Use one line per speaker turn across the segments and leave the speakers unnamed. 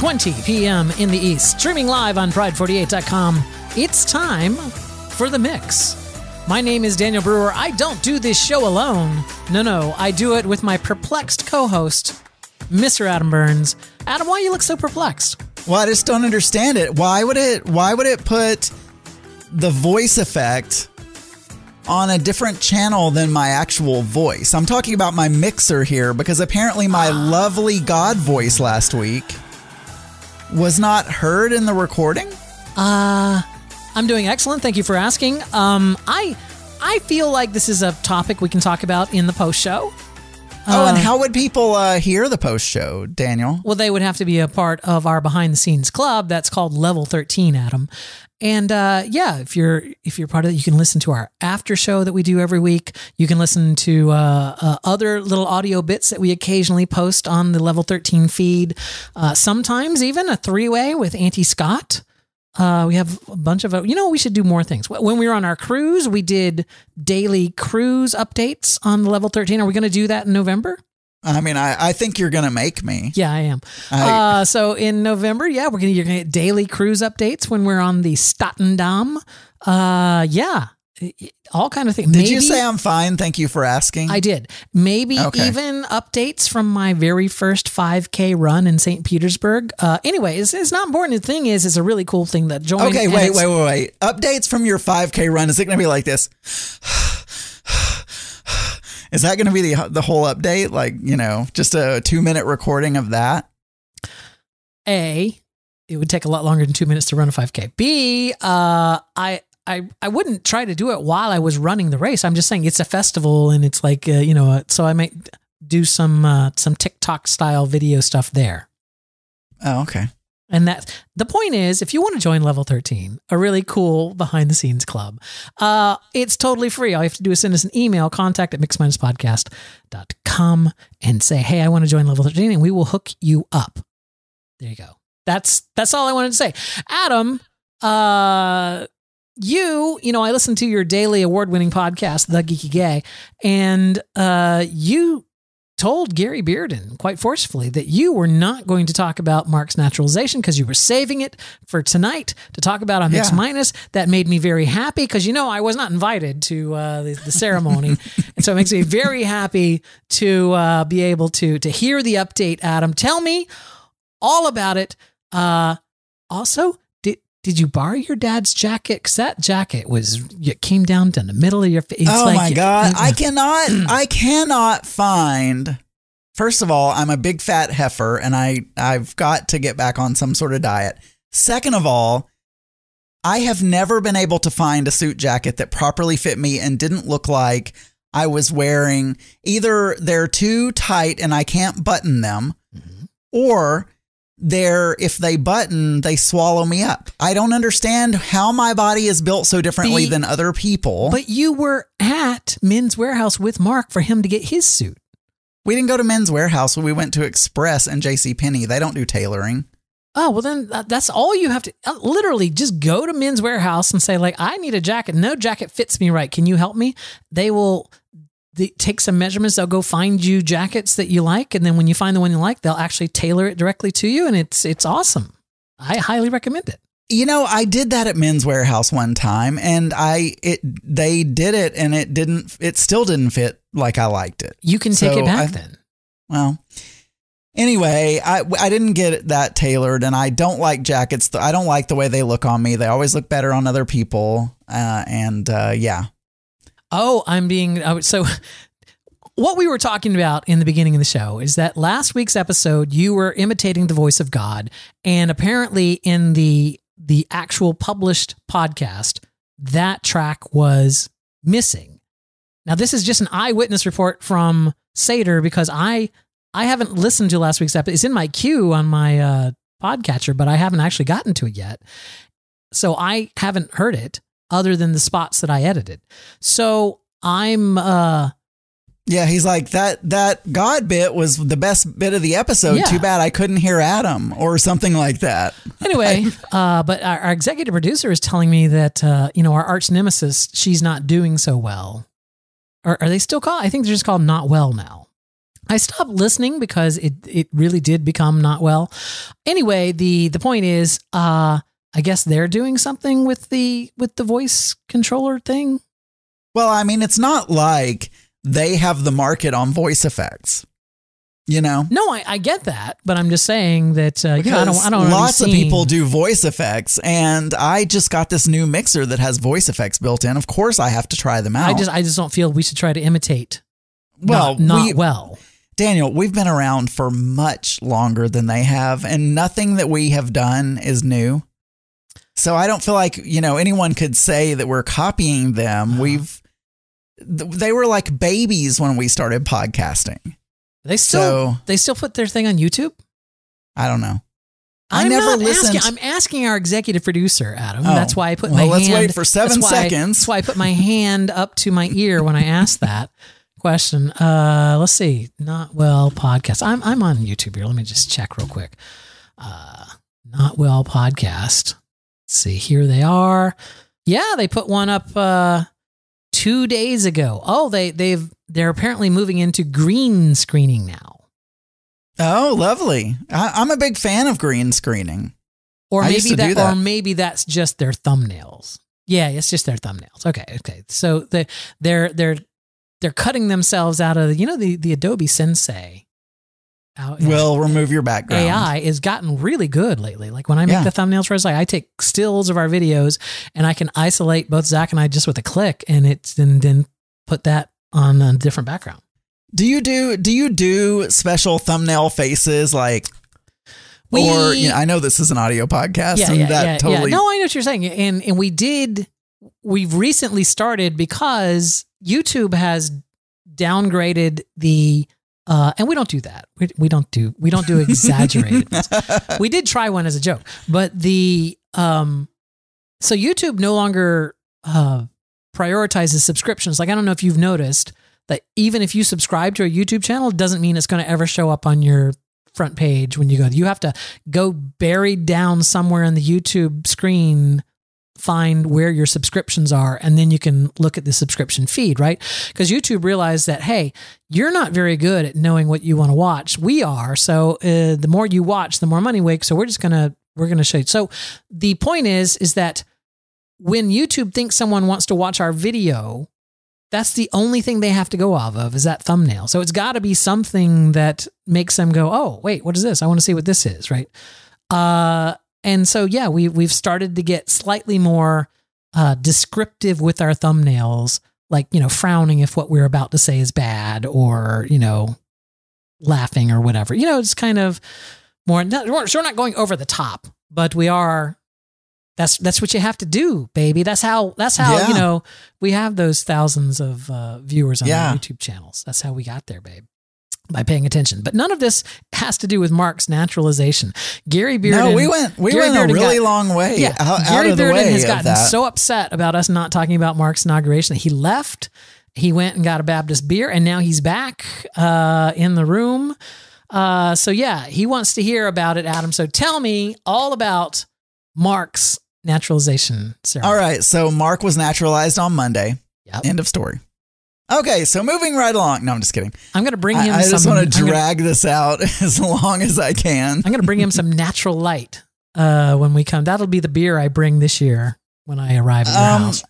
10 20 p.m. in the East. Streaming live on Pride48.com. It's time for the mix. My name is Daniel Brewer. I don't do this show alone. No, no, I do it with my perplexed co host, Mr. Adam Burns. Adam, why you look so perplexed?
Well, I just don't understand it. Why would it why would it put the voice effect on a different channel than my actual voice? I'm talking about my mixer here because apparently my lovely God voice last week was not heard in the recording.
Uh, I'm doing excellent. Thank you for asking. Um, I I feel like this is a topic we can talk about in the post show.
oh, and how would people uh, hear the post show, Daniel?
Well, they would have to be a part of our behind the scenes club. That's called Level 13, Adam. And uh, yeah, if you're if you're part of it, you can listen to our after show that we do every week. You can listen to uh, uh, other little audio bits that we occasionally post on the Level 13 feed. Uh, sometimes even a three way with Auntie Scott. Uh, we have a bunch of, you know, we should do more things. When we were on our cruise, we did daily cruise updates on the level 13. Are we going to do that in November?
I mean, I, I think you're going to make me.
Yeah, I am.
I-
uh, so in November, yeah, we're gonna get daily cruise updates when we're on the Statendam. Uh, yeah, all kind of things.
Did you say I'm fine? Thank you for asking.
I did. Maybe
Okay.
even updates from my very first 5K run in St. Petersburg. Uh, anyway, it's, it's not important. The thing is, it's a really cool thing that joined.
Okay, wait, wait, wait, wait. Updates from your 5K run. Is it going to be like this? Is that going to be the the whole update? Like, you know, just a two minute recording of that?
A, it would take a lot longer than two minutes to run a 5K. B, uh, I. I, I wouldn't try to do it while I was running the race. I'm just saying it's a festival and it's like uh, you know uh, so I might do some uh, some TikTok style video stuff there.
Oh, okay.
And that the point is, if you want to join Level 13, a really cool behind the scenes club, uh, it's totally free. All you have to do is send us an email, contact at mixminuspodcast.com and say, hey, I want to join Level 13, and we will hook you up. There you go. That's that's all I wanted to say. Adam, uh, you, you know, I listened to your daily award winning podcast, The Geeky Gay, and uh, you told Gary Bearden quite forcefully that you were not going to talk about Mark's naturalization because you were saving it for tonight to talk about on Mix
Yeah.
Minus. That made me very happy because you know I was not invited to uh, the, the ceremony, and so it makes me very happy to uh, be able to to hear the update. Adam, tell me all about it. Uh, also, did you borrow your dad's jacket? Because that jacket was it came down to the middle of your face.
oh my god, I cannot I cannot find First of all, I'm a big fat heifer and I I've got to get back on some sort of diet. Second of all, I have never been able to find a suit jacket that properly fit me and didn't look like I was wearing either they're too tight and I can't button them mm-hmm. or they're if they button they swallow me up. I don't understand how my body is built so differently
Be-
than other people.
But you were at Men's Wearhouse with Mark for him to get his suit.
We didn't go to Men's Wearhouse. We went to Express and J.C. Penney. They don't do tailoring.
Oh, well, then that's all you have to uh, literally just go to Men's Wearhouse and say, like, I need a jacket. No jacket fits me right. Can you help me? They will they take some measurements. They'll go find you jackets that you like. And then when you find the one you like, they'll actually tailor it directly to you. And it's, it's awesome. I highly recommend it.
You know, I did that at Men's Wearhouse one time, and I it they did it, and it didn't. It still didn't fit like I liked it.
You can take
So
it back
I-
then.
Well, anyway, I I didn't get that tailored, and I don't like jackets. I don't like the way they look on me. They always look better on other people. Uh, and uh, yeah,
Oh, I'm being oh, so. What we were talking about in the beginning of the show is that last week's episode you were imitating the voice of God, and apparently in the the actual published podcast that track was missing. Now this is just an eyewitness report from Seder because I I haven't listened to last week's episode. It's in my queue on my uh, podcatcher, but I haven't actually gotten to it yet. So I haven't heard it other than the spots that I edited. So I'm uh
yeah. He's like that. That God bit was the best bit of the episode.
Yeah.
Too bad I couldn't hear Adam or something like that.
anyway, uh but our, our executive producer is telling me that uh you know our arch nemesis she's not doing so well. Or are they still called? I think they're just called not well now. I stopped listening because it it really did become not well. Anyway, the the point is, uh, I guess they're doing something with the with the voice controller thing.
Well, I mean, it's not like they have the market on voice effects. You know,
No, I, I get that, but I'm just saying that uh, you know, I don't I don't
lots of people do voice effects, and I just got this new mixer that has voice effects built in. Of course, I have to try them out.
I just I just don't feel we should try to imitate.
well,
not, not
we-
well.
Daniel, we've been around for much longer than they have, and nothing that we have done is new. So I don't feel like, you know, anyone could say that we're copying them.
Uh-huh.
We've th- they were like babies when we started podcasting.
They still
So
they still put their thing on YouTube.
I don't know. I
I'm
never
not
listened.
Asking, I'm asking our executive producer, Adam.
Oh,
That's why I put
well,
my
let's
hand.
wait for seven
that's why-
seconds.
That's why I put my hand up to my ear when I asked that question. Uh, let's see. Not well podcast. I'm I'm on YouTube here. Let me just check real quick. Uh, not well podcast. Let's see. Here they are. Yeah, they put one up uh, two days ago. Oh, they they've they're apparently moving into green screening now.
oh, lovely. I, I'm a big fan of green screening.
Or
I
maybe that,
that.
or maybe that's just their thumbnails. Yeah, it's just their thumbnails. Okay, okay. So they they're they're they're cutting themselves out of you know the the Adobe Sensei. Oh, Out,
Will remove your background.
AI has gotten really good lately. Like when I make
Yeah.
the thumbnails for us, like I take stills of our videos and I can isolate both Zach and I just with a click, and it's then then put that on a different background.
Do you do do you do special thumbnail faces like
We-
or you know, I know this is an audio podcast and that totally
yeah. No, I know what you're saying, and and we did. We've recently started because YouTube has downgraded the. Uh, and we don't do that. We, we don't do we don't do exaggerated. we did try one as a joke, but the um, so YouTube no longer uh prioritizes subscriptions. Like I don't know if you've noticed that even if you subscribe to a YouTube channel, it doesn't mean it's going to ever show up on your front page when you go. You have to go buried down somewhere in the YouTube screen, find where your subscriptions are, and then you can look at the subscription feed, right? Because YouTube realized that, hey, you're not very good at knowing what you want to watch. We are. So uh, the more you watch, the more money we make. So we're just going to, we're going to show you. So the point is, is that when YouTube thinks someone wants to watch our video, that's the only thing they have to go off of is that thumbnail. So it's got to be something that makes them go, "Oh, wait, what is this? I want to see what this is." Right? Uh, and so yeah, we we've started to get slightly more uh, descriptive with our thumbnails, like you know, frowning if what we're about to say is bad, or you know, laughing or whatever. You know, it's kind of more. Not, we're- so we're not going over the top, but we are. That's that's what you have to do, baby. That's how that's how
Yeah.
you know we have those thousands of uh, viewers on
Yeah.
our YouTube channels. That's how we got there, babe. By paying attention, but none of this has to do with Mark's naturalization. Gary Bearden.
No, we went we
Gary
went a really
got-
long way
yeah,
out, out
Gary
of the
Bearden has gotten
that.
so upset about us not talking about Mark's inauguration that he left. He went and got a Baptist beer, and now he's back uh, in the room. Uh, so yeah, he wants to hear about it, Adam. So tell me all about Mark's naturalization ceremony.
All right, so Mark was naturalized on Monday.
Yep.
End of story. Okay, so moving right along. No, I'm just kidding.
I'm going to bring him.
I just
some,
want
I'm
to
gonna-
drag this out as long as I can.
I'm going to bring him some natural light uh, when we come. That'll be the beer I bring this year when I arrive at your
Um,
house.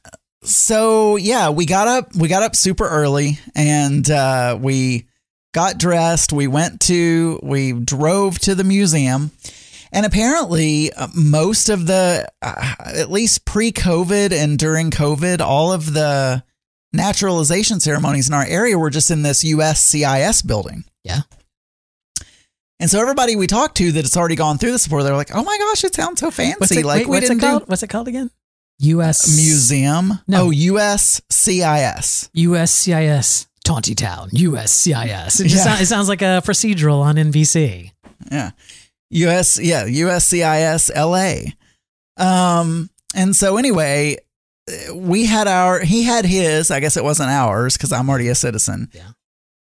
so yeah, we got up we got up super early and uh, we got dressed. We went to we drove to the museum. And apparently, uh, most of the, uh, at least pre COVID and during COVID, all of the naturalization ceremonies in our area were just in this USCIS building.
Yeah.
And so everybody we talked to that it's already gone through this before, they're like, "Oh my gosh, it sounds so fancy!"
What's it,
like
wait,
we
what's it
didn't
called?
do
What's it called again? U.S.
museum.
No.
Oh, USCIS.
USCIS Tontitown, USCIS. It, just
Yeah.
sound- it sounds like a procedural on NBC.
Yeah. US yeah, USCIS LA. Um and so anyway, we had our he had his, I guess it wasn't ours cuz I'm already a citizen.
Yeah.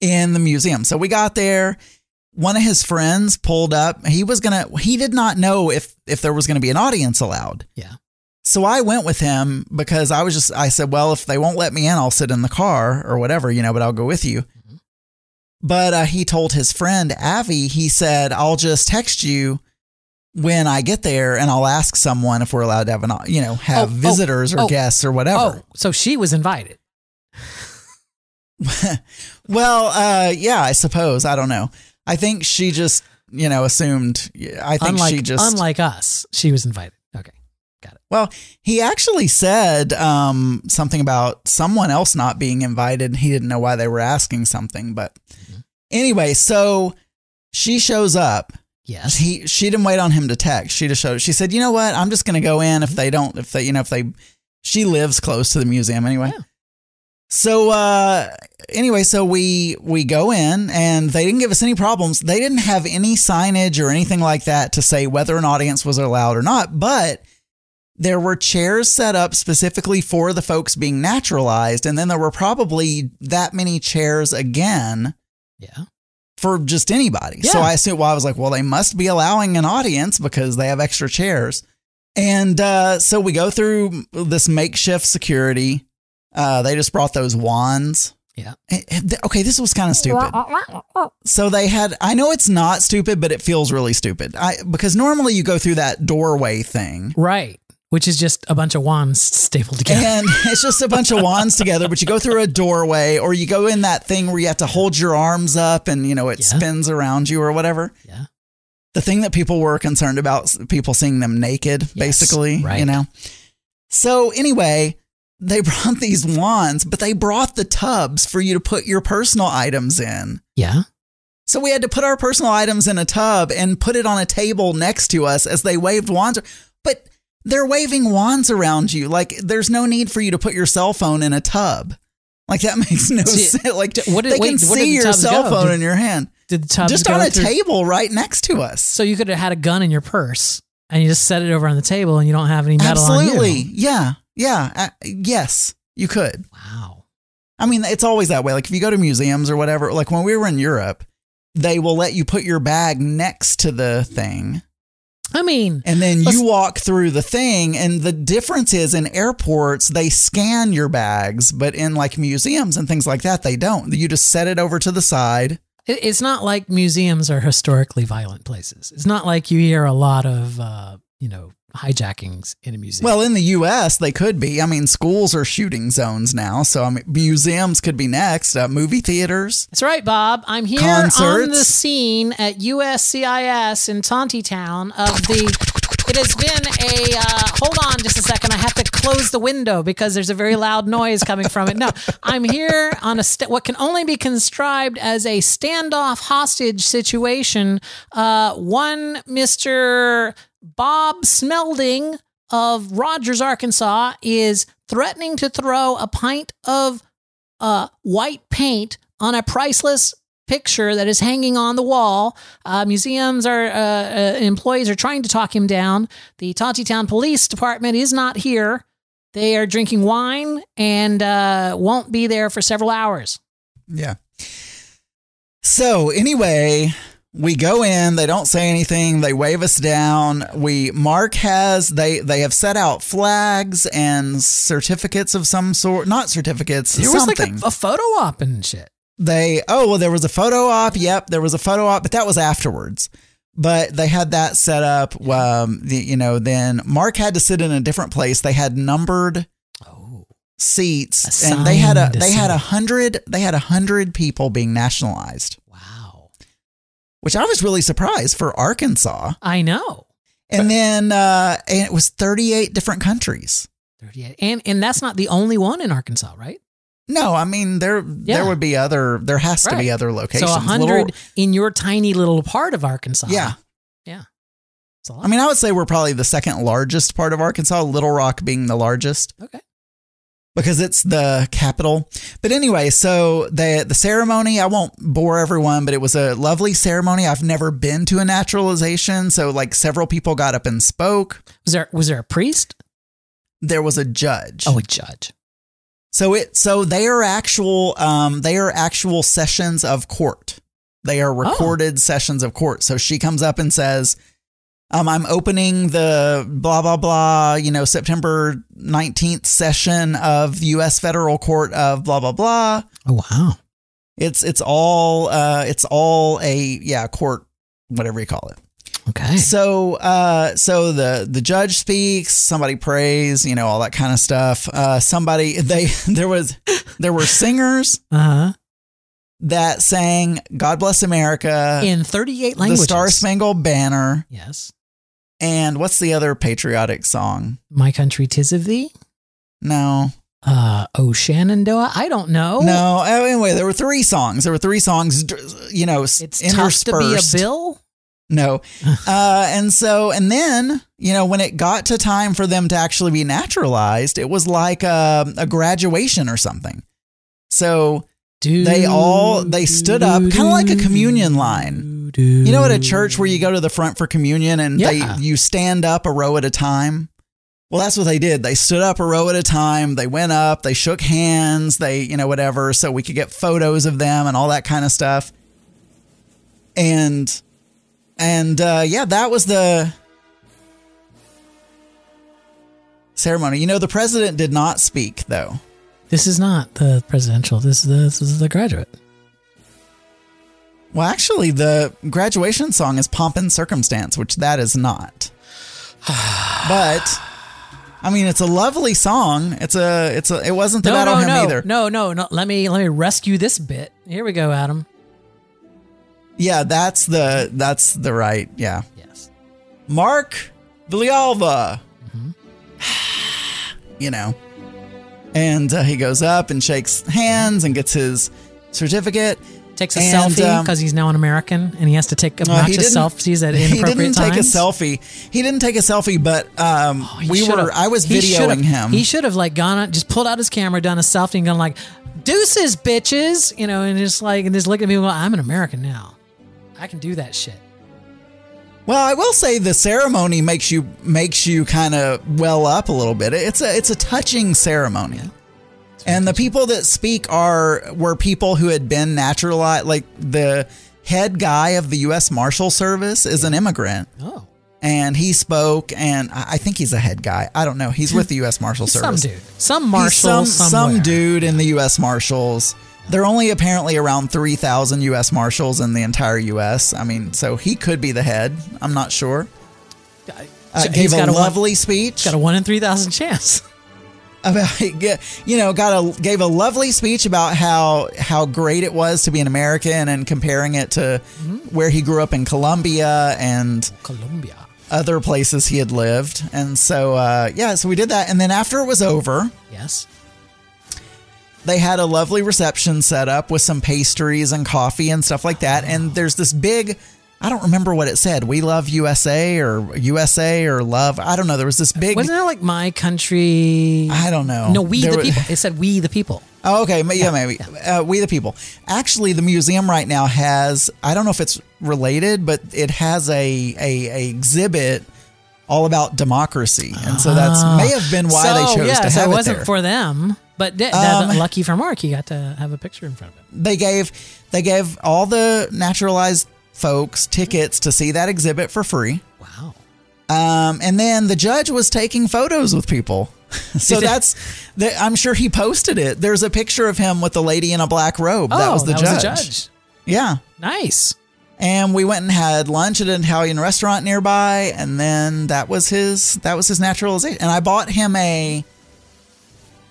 In the museum. So we got there one of his friends pulled up. He was going to he did not know if if there was going to be an audience allowed.
Yeah.
So I went with him because I was just I said, "Well, if they won't let me in, I'll sit in the car or whatever, you know, but I'll go with you." But uh, he told his friend Avi, he said, "I'll just text you when I get there, and I'll ask someone if we're allowed to have an, you know, have
Oh, oh,
visitors or
oh,
guests or whatever."
Oh, so she was invited.
Well, uh, yeah, I suppose. I don't know. I think she just, you know, assumed. I think
Unlike
she just.
unlike us, she was invited. Okay. Got it.
Well, he actually said um, something about someone else not being invited. He didn't know why they were asking something, but
Mm-hmm.
anyway, so she shows up.
Yes.
He she didn't wait on him to text. She just showed. She said, "You know what? I'm just going to go in if they don't. If they, you know, if they." She lives close to the museum anyway.
Yeah.
So uh, anyway, so we we go in and they didn't give us any problems. They didn't have any signage or anything like that to say whether an audience was allowed or not, but there were chairs set up specifically for the folks being naturalized and then there were probably that many chairs again
yeah.
For just anybody. So I assumed, well, I was like, well, they must be allowing an audience because they have extra chairs. And uh, so we go through this makeshift security. Uh, they just brought those wands.
Yeah.
Eh, eh, th- Okay, this was kind of stupid. So they had. I know it's not stupid, but it feels really stupid. I because normally you go through that doorway thing,
Right. Which is just a bunch of wands stapled together.
and it's just a bunch of wands together. But you go through a doorway, or you go in that thing where you have to hold your arms up, and you know it
Yeah.
spins around you or whatever.
yeah.
the thing that people were concerned about people seeing them naked basically
right.
you know so anyway they brought these wands but they brought the tubs for you to put your personal items in
Yeah.
so we had to put our personal items in a tub and put it on a table next to us as they waved wands they're waving wands around you like there's no need for you to put your cell phone in a tub like that makes no sense like
what did-
they
wait,
can see your cell
go?
phone
Did-
in your hand
Did the tubs
just on a
through-
table right next to us
So you could have had a gun in your purse and you just set it over on the table and you don't have any metal
Absolutely. Yeah. Yeah. Uh, yes, you could.
Wow.
I mean, it's always that way. Like if you go to museums or whatever, like when we were in Europe, they will let you put your bag next to the thing
I mean,
and then you walk through the thing. And the difference is in airports, they scan your bags, but in like museums and things like that, they don't. You just set it over to the side.
it's not like museums are historically violent places. It's not like you hear a lot of, uh, you know, hijackings in a museum.
Well, in the US, they could be. I mean, schools are shooting zones now. So, I mean, museums could be next, uh, movie theaters.
That's right, Bob. I'm here on the scene at USCIS in Tontitown of the. It has been a. Uh, hold on just a second. I have to close the window because there's a very loud noise coming from it. No, I'm here on a st- what can only be conscribed as a standoff hostage situation. Uh, one Mister Bob Smelding of Rogers, Arkansas, is threatening to throw a pint of uh, white paint on a priceless picture that is hanging on the wall. Uh, museums are uh, uh, employees are trying to talk him down. The Tontitown Police Department is not here. They are drinking wine and uh, won't be there for several hours.
Yeah. So anyway, we go in, they don't say anything, they wave us down. We Mark has they they have set out flags and certificates of some sort, not certificates,
There was
something.
like a, a photo op and shit.
they oh, well there was a photo op, yep, there was a photo op, but that was afterwards. But they had that set up um the, you know, then Mark had to sit in a different place. They had numbered
Oh,
seats and they had a
Assigned
they had a hundred they had a hundred people being nationalized. Which I was really surprised for Arkansas.
I know.
And then uh, and it was 38 different countries.
38. And and that's not the only one in Arkansas, right?
No, I mean there
Yeah.
there would be other there has to be other locations.
so a hundred
Little-
in your tiny little part of Arkansas.
yeah.
Yeah. It's a lot.
I mean I would say we're probably the second largest part of Arkansas, Little Rock being the largest
okay.
Because it's the capital. But anyway, so the the ceremony, I won't bore everyone, but it was a lovely ceremony. I've never been to a naturalization, so like several people got up and spoke.
Was there was there a priest?
There was a judge.
Oh, a judge.
So it so they are actual um they are actual sessions of court. They are recorded sessions of court. So she comes up and says, um, I'm opening the blah blah blah, you know, September 19th session of the US Federal Court of blah blah blah.
Oh wow.
It's it's all uh, it's all a yeah court whatever you call it.
Okay.
So uh, so the the judge speaks, somebody prays, you know all that kind of stuff. Uh, somebody they there was there were singers
Uh huh.
that sang "God Bless America,"
In 38
the
languages.
Star Spangled Banner,
Yes.
And what's the other patriotic song?
My country, tis of thee.
No,
Uh, oh Shenandoah. I don't know.
no. Oh, Anyway, there were three songs. There were three songs. You know,
It's tough to be a bill.
No. Uh, and so, and then, you know, when it got to time for them to actually be naturalized, it was like a, a graduation or something. So They all- they stood up, kinda like a communion line. You know, at a church where you go to the front for communion and
Yeah.
they you stand up a row at a time. Well, that's what they did. They stood up a row at a time. They went up. They shook hands. They, you know, whatever, so we could get photos of them and all that kind of stuff. And, and uh, yeah, that was the ceremony. You know, the president did not speak though.
This is not the presidential. This is the, this is the graduate.
Well, actually, the graduation song is "Pomp and Circumstance," which that is not. but I mean, it's a lovely song. It's a, it's a. It wasn't the
No,
about
no,
him
no,
either.
no, no, no. Let me let me rescue this bit. Here we go, Adam.
Yeah, that's the, that's the right. Yeah,
Yes.
Mark Villalba.
Mm-hmm.
You know, and uh, he goes up and shakes hands and gets his certificate.
Takes a
And,
selfie
um,
because he's now an American and he has to take
Uh, he
obnoxious
didn't-
selfies at
He didn't take a selfie. He didn't take a selfie, but um,
Oh,
we were. I was
he
videoing him.
He should have like gone out, just pulled out his camera, done a selfie, and gone like, "Deuces, bitches," you know, and just like and just look at me. Well, I'm an American now. I can do that shit.
Well, I will say the ceremony makes you makes you kind of well up a little bit. It's a it's a touching ceremony. And the people that speak are were people who had been naturalized like the head guy of the US Marshal Service is an immigrant
Oh,
and he spoke and I think he's a head guy. I don't know. He's with the US Marshal Service.
some dude, some marshal,
some some dude in the US Marshals. There are only apparently around 3,000 US Marshals in the entire US. I mean, so he could be the head. I'm not sure. Uh,
So
gave a
got a one-
lovely speech
Got a one in three thousand chance.
About you know got a gave a lovely speech about how how great it was to be an American and comparing it to
Mm-hmm.
where he grew up in Colombia and
Colombia.
other places he had lived and so uh, yeah so we did that and then after it was over
Yes.
they had a lovely reception set up with some pastries and coffee and stuff like that and there's this big I don't remember what it said. We love USA or USA or love. I don't know. There was this big.
Wasn't it like my country?
I don't know.
No, we
There
the people. It said we the people.
Oh, okay. ma- Yeah, maybe. Uh, we the people. Actually, the museum right now has. I don't know if it's related, but it has a a, a exhibit all about democracy, and so that's may have been why they chose
yeah,
to
so
have
it
it
wasn't
there.
for them, but
Um,
lucky for Mark, he got to have a picture in front of it.
they gave they gave all the naturalized folks tickets to see that exhibit for free.
Wow.
Um, and then the judge was taking photos with people. so that's, the, I'm sure he posted it. There's a picture of him with the lady in a black robe. that
oh,
was the
that
judge.
was the judge.
Yeah.
Nice.
And we went and had lunch at an Italian restaurant nearby, and then that was his that was his naturalization. And I bought him a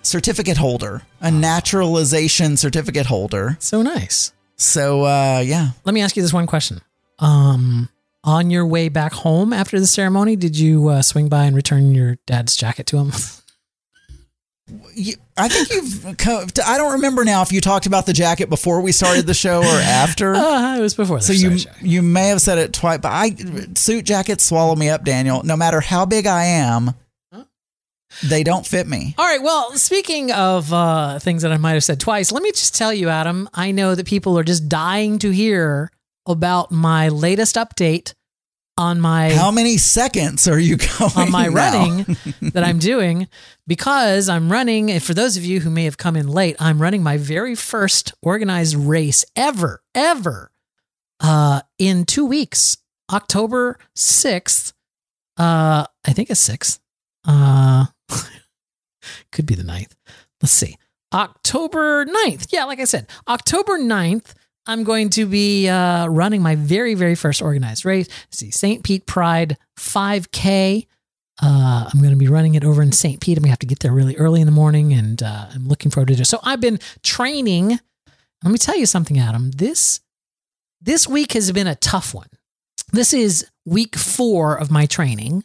certificate holder, a naturalization certificate holder.
So nice.
So uh, yeah,
Let me ask you this one question. Um, on your way back home after the ceremony, did you uh, swing by and return your dad's jacket to him?
I think you've. I don't remember now if you talked about the jacket before we started the show or after.
uh, it was before. The
So you you may have said it twice, but I suit jackets swallow me up, Daniel. No matter how big I am, they don't fit me.
All right. Well, speaking of uh, things that I might have said twice, let me just tell you, Adam. I know that people are just dying to hear about my latest update on my
How many seconds are you going
on my
now?
running that I'm doing because I'm running. And for those of you who may have come in late, I'm running my very first organized race ever, ever, uh, in two weeks, October sixth. Uh, I think it's sixth. Uh, could be the 9th. Let's see. October 9th. Yeah, like I said, October 9th, I'm going to be uh, running my very, very first organized race. The St. Pete Pride 5K. Uh, I'm going to be running it over in St. Pete. I'm going to have to get there really early in the morning, and uh, I'm looking forward to it. So I've been training. Let me tell you something, Adam. This this week has been a tough one. This is week four of my training,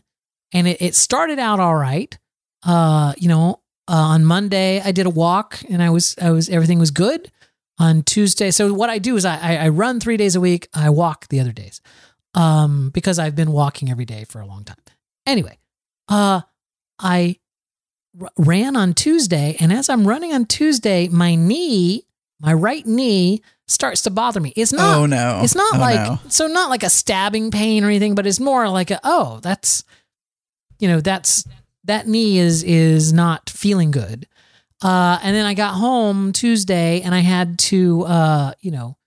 and it, it started out all right. Uh, you know, uh, on Monday I did a walk, and I was I was everything was good. On Tuesday, so what I do is I I, I run three days a week. I walk the other days, um, because I've been walking every day for a long time. Anyway, uh, I r- ran on Tuesday, and as I'm running on Tuesday, my knee, my right knee, starts to bother me. It's not.
oh no.
It's not
Oh,
like
no.
so not like a stabbing pain or anything, but it's more like a oh, that's you know, that's that knee is is not feeling good. Uh and then I got home Tuesday and I had to uh, you know,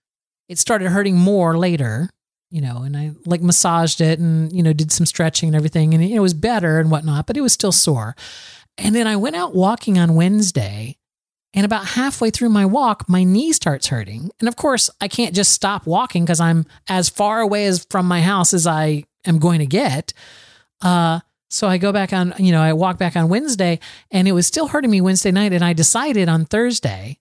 it started hurting more later, you know, and I like massaged it and, you know, did some stretching and everything and it was better and whatnot, but it was still sore. And then I went out walking on Wednesday and about halfway through my walk, my knee starts hurting. And of course, I can't just stop walking because I'm as far away as from my house as I am going to get. Uh, so I go back on, you know, I walk back on Wednesday and it was still hurting me Wednesday night. And I decided on Thursday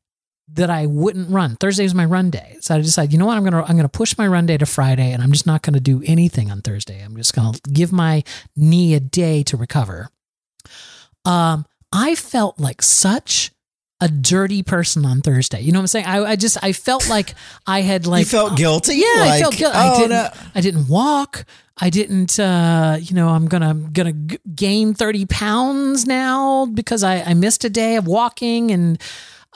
that I wouldn't run. Thursday was my run day. So I decided, you know what, I'm gonna I'm gonna push my run day to Friday and I'm just not gonna do anything on Thursday. I'm just gonna give my knee a day to recover. Um, I felt like such a dirty person on Thursday. You know what I'm saying? I, I just I felt like I had like
you felt guilty.
yeah, I felt guilty.
Oh,
I didn't.
no.
I didn't walk. I didn't. Uh, you know, I'm gonna gonna g- gain thirty pounds now because I, I missed a day of walking, and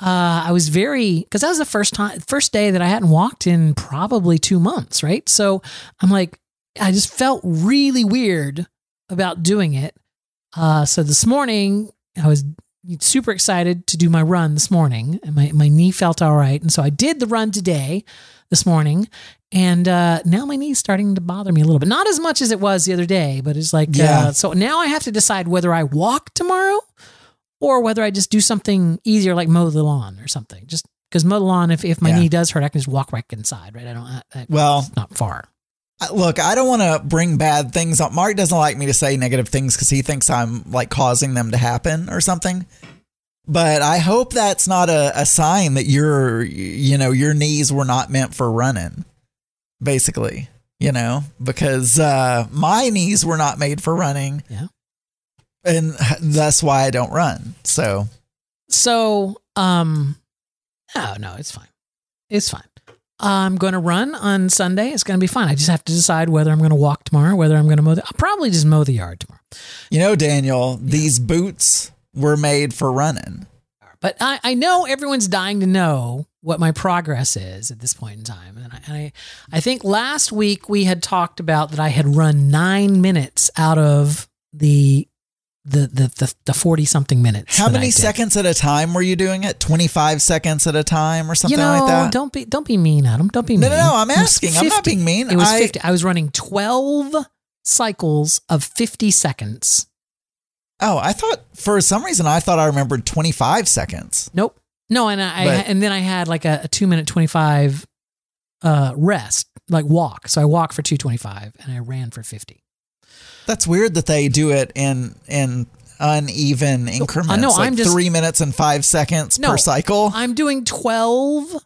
uh, I was very because that was the first time, first day that I hadn't walked in probably two months. Right, so I'm like, I just felt really weird about doing it. Uh, so this morning I was super excited to do my run this morning, and my my knee felt all right, and so I did the run today, this morning, and uh, now my knee's starting to bother me a little bit. Not as much as it was the other day, but it's like
Yeah.
uh, so now I have to decide whether I walk tomorrow or whether I just do something easier like mow the lawn or something. Just because mow the lawn, if if my
Yeah.
knee does hurt, I can just walk right inside. Right? I don't. I, I,
Well,
it's not far.
Look, I don't want to bring bad things up. Mark doesn't like me to say negative things because he thinks I'm like causing them to happen or something. But I hope that's not a, a sign that your, you know, your knees were not meant for running, basically, you know, because uh, my knees were not made for running.
Yeah.
And that's why I don't run. So,
So, um, no, no, it's fine. It's fine. I'm going to run on Sunday. It's going to be fine. I just have to decide whether I'm going to walk tomorrow, whether I'm going to mow. The, I'll probably just mow the yard tomorrow.
you know, Daniel, these boots were made for running.
But I, I know everyone's dying to know what my progress is at this point in time. And I, and I, I think last week we had talked about that I had run nine minutes out of the the the the, the 40 something minutes.
How many seconds at a time were you doing it? 25 seconds at a time or something
you know,
like that?
don't be don't be mean, Adam. Don't be
No,
mean.
no, no, I'm asking. I'm not being mean.
It was
I-
50. I was running 12 cycles of 50 seconds.
Oh, I thought for some reason I thought I remembered 25 seconds.
Nope. No, and I,
But-
and then I had like a, a two minute 25 uh, rest, like walk. So I walked for 225 and I ran for 50.
That's weird that they do it in in uneven increments.
no,
like
I'm just-
three minutes and five seconds
No,
per cycle.
I'm doing 12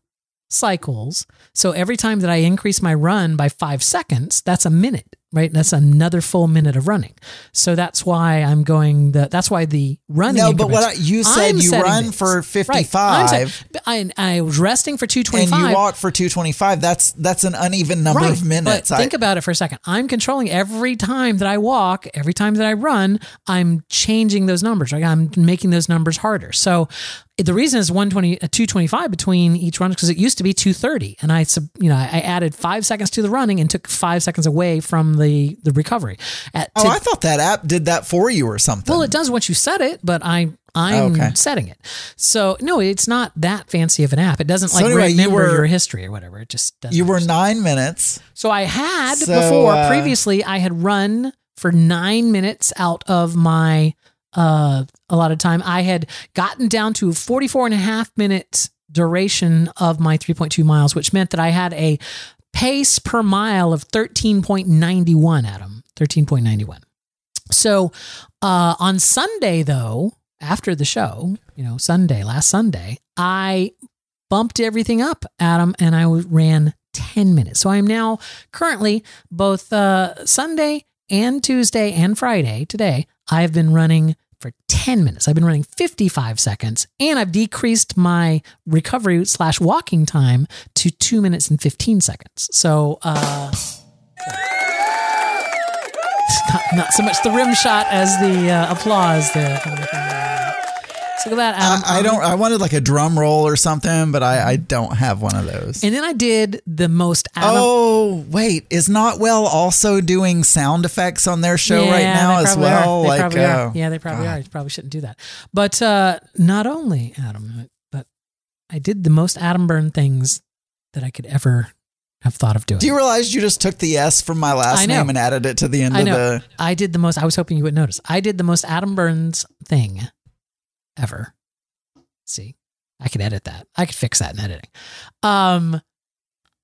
cycles. So every time that I increase my run by five seconds, that's a minute, right? That's another full minute of running. So that's why I'm going the, that's why the running.
No, but what I, you said
I'm
you run for 55
I'm I, I was resting for 225.
and you walk for 225. That's that's an uneven number of minutes.
But think about it for a second. I'm controlling every time that I walk, every time that I run, I'm changing those numbers. Right? I'm making those numbers harder. So the reason is 120, uh, 225 between each run because it used to be 230, and I, sub- you know, I added five seconds to the running and took five seconds away from the the recovery. At,
oh,
to-
I thought that app did that for you or something.
well, it does once you set it, but I I'm
Okay.
setting it. So no, it's not that fancy of an app. It doesn't
So
like
anyway, you
remember
were-
your history or whatever. It just doesn't.
you were nine minutes.
So I had
So,
before
uh,
previously I had run for nine minutes out of my uh, a lot of time. I had gotten down to 44 and a half minutes duration of my 3.2 miles, which meant that I had a pace per mile of 13.91, Adam. 13.91. So uh, on Sunday, though, after the show, you know, Sunday, last Sunday, I bumped everything up, Adam, and I ran 10 minutes. So I'm now currently both uh, Sunday and Tuesday and Friday today, I've been running for 10 minutes. I've been running 55 seconds and I've decreased my recovery slash walking time to two minutes and 15 seconds. So, uh, not, not so much the rim shot as the uh, applause there. So at that, Adam.
I, I don't. I wanted like a drum roll or something, but I, I don't have one of those.
And then I did the most Adam.
Oh wait, is Not Well also doing sound effects on their show
Yeah,
right now as well? Like, uh,
Yeah, they probably
God.
are. You probably shouldn't do that. But uh, not only Adam, but I did the most Adam Burn things that I could ever have thought of doing.
Do you realize you just took the S from my last name and added it to the end
I
of
know.
the?
I did the most. I was hoping you would notice. I did the most Adam Burns thing ever. See, I could edit that. I could fix that in editing. Um,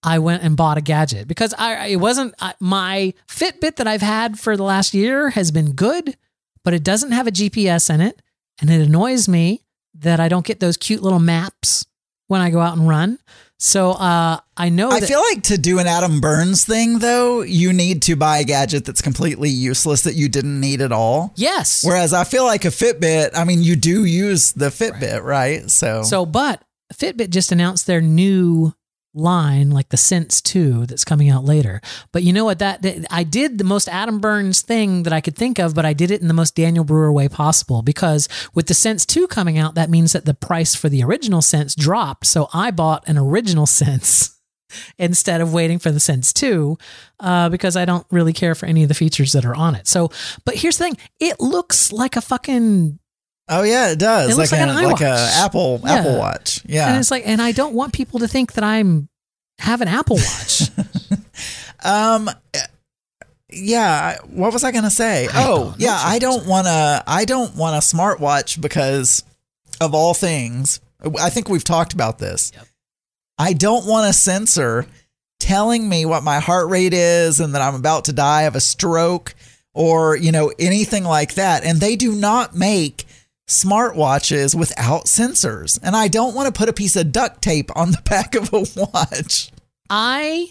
I went and bought a gadget because I it wasn't I, my Fitbit that I've had for the last year has been good, but it doesn't have a GPS in it, and it annoys me that I don't get those cute little maps when I go out and run. So uh, I know
I feel like to do an Adam Burns thing though, you need to buy a gadget that's completely useless that you didn't need at all.
yes.
Whereas I feel like a Fitbit, I mean, you do use the Fitbit, right? So,
So, but Fitbit just announced their new line, like the Sense 2 that's coming out later. But you know what? That, that I did the most Adam Burns thing that I could think of, but I did it in the most Daniel Brewer way possible because with the Sense 2 coming out, that means that the price for the original Sense dropped. So I bought an original Sense instead of waiting for the Sense 2 uh, because I don't really care for any of the features that are on it. So, but here's the thing it looks like a fucking
oh yeah, it does.
It looks
like,
like
a,
an
like a. Apple
Yeah.
Apple Watch. Yeah, and
it's like, and I don't want people to think that I'm have an Apple Watch.
Um. Yeah. What was I gonna say?
I
oh, yeah. I don't want to. I don't want a smartwatch because of all things. I think we've talked about this.
Yep.
I don't want a sensor telling me what my heart rate is and that I'm about to die of a stroke or you know anything like that. And they do not make smartwatches without sensors. And I don't want to put a piece of duct tape on the back of a watch.
I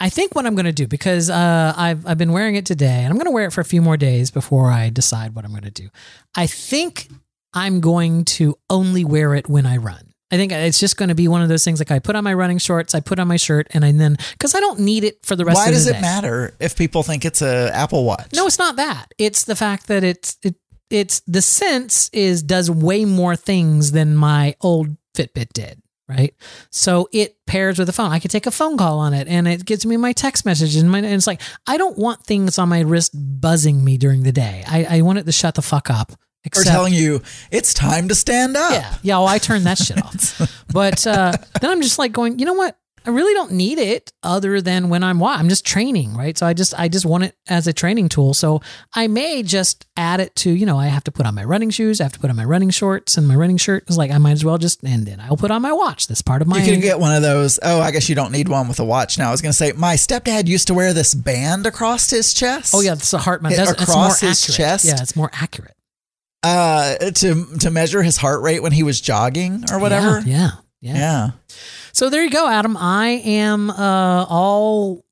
I think what I'm going to do because uh, I've I've been wearing it today, and I'm going to wear it for a few more days before I decide what I'm going to do. I think I'm going to only wear it when I run. I think it's just going to be one of those things like I put on my running shorts, I put on my shirt, and I then because I don't need it for the rest
Why
of the day.
Why does
day.
it matter if people think it's a Apple Watch?
No, it's not that. It's the fact that it's it it's the sense is does way more things than my old Fitbit did, right? So it pairs with a phone. I could take a phone call on it and it gives me my text messages and, my, and it's like I don't want things on my wrist buzzing me during the day. I, I want it to shut the fuck up.
or
Except,
telling you it's time to stand up.
yeah, yeah. Well, I turn that shit off. But uh, then I'm just like going, you know what? I really don't need it other than when I'm I'm just training, right? So I just I just want it as a training tool. So I may just add it to, you know, I have to put on my running shoes, I have to put on my running shorts and my running shirt. It's like I might as well just and then I'll put on my watch. That's part of my
You can get one of those. Oh, I guess you don't need one with a watch now. I was going to say, my stepdad used to wear this band across his chest.
Oh yeah, it's a heart.
It-
That's,
across his
accurate.
chest?
Yeah, it's more accurate.
Uh, to to measure his heart rate when he was jogging or whatever.
Yeah, yeah. yeah.
Yeah.
So there you go, Adam. I am uh, all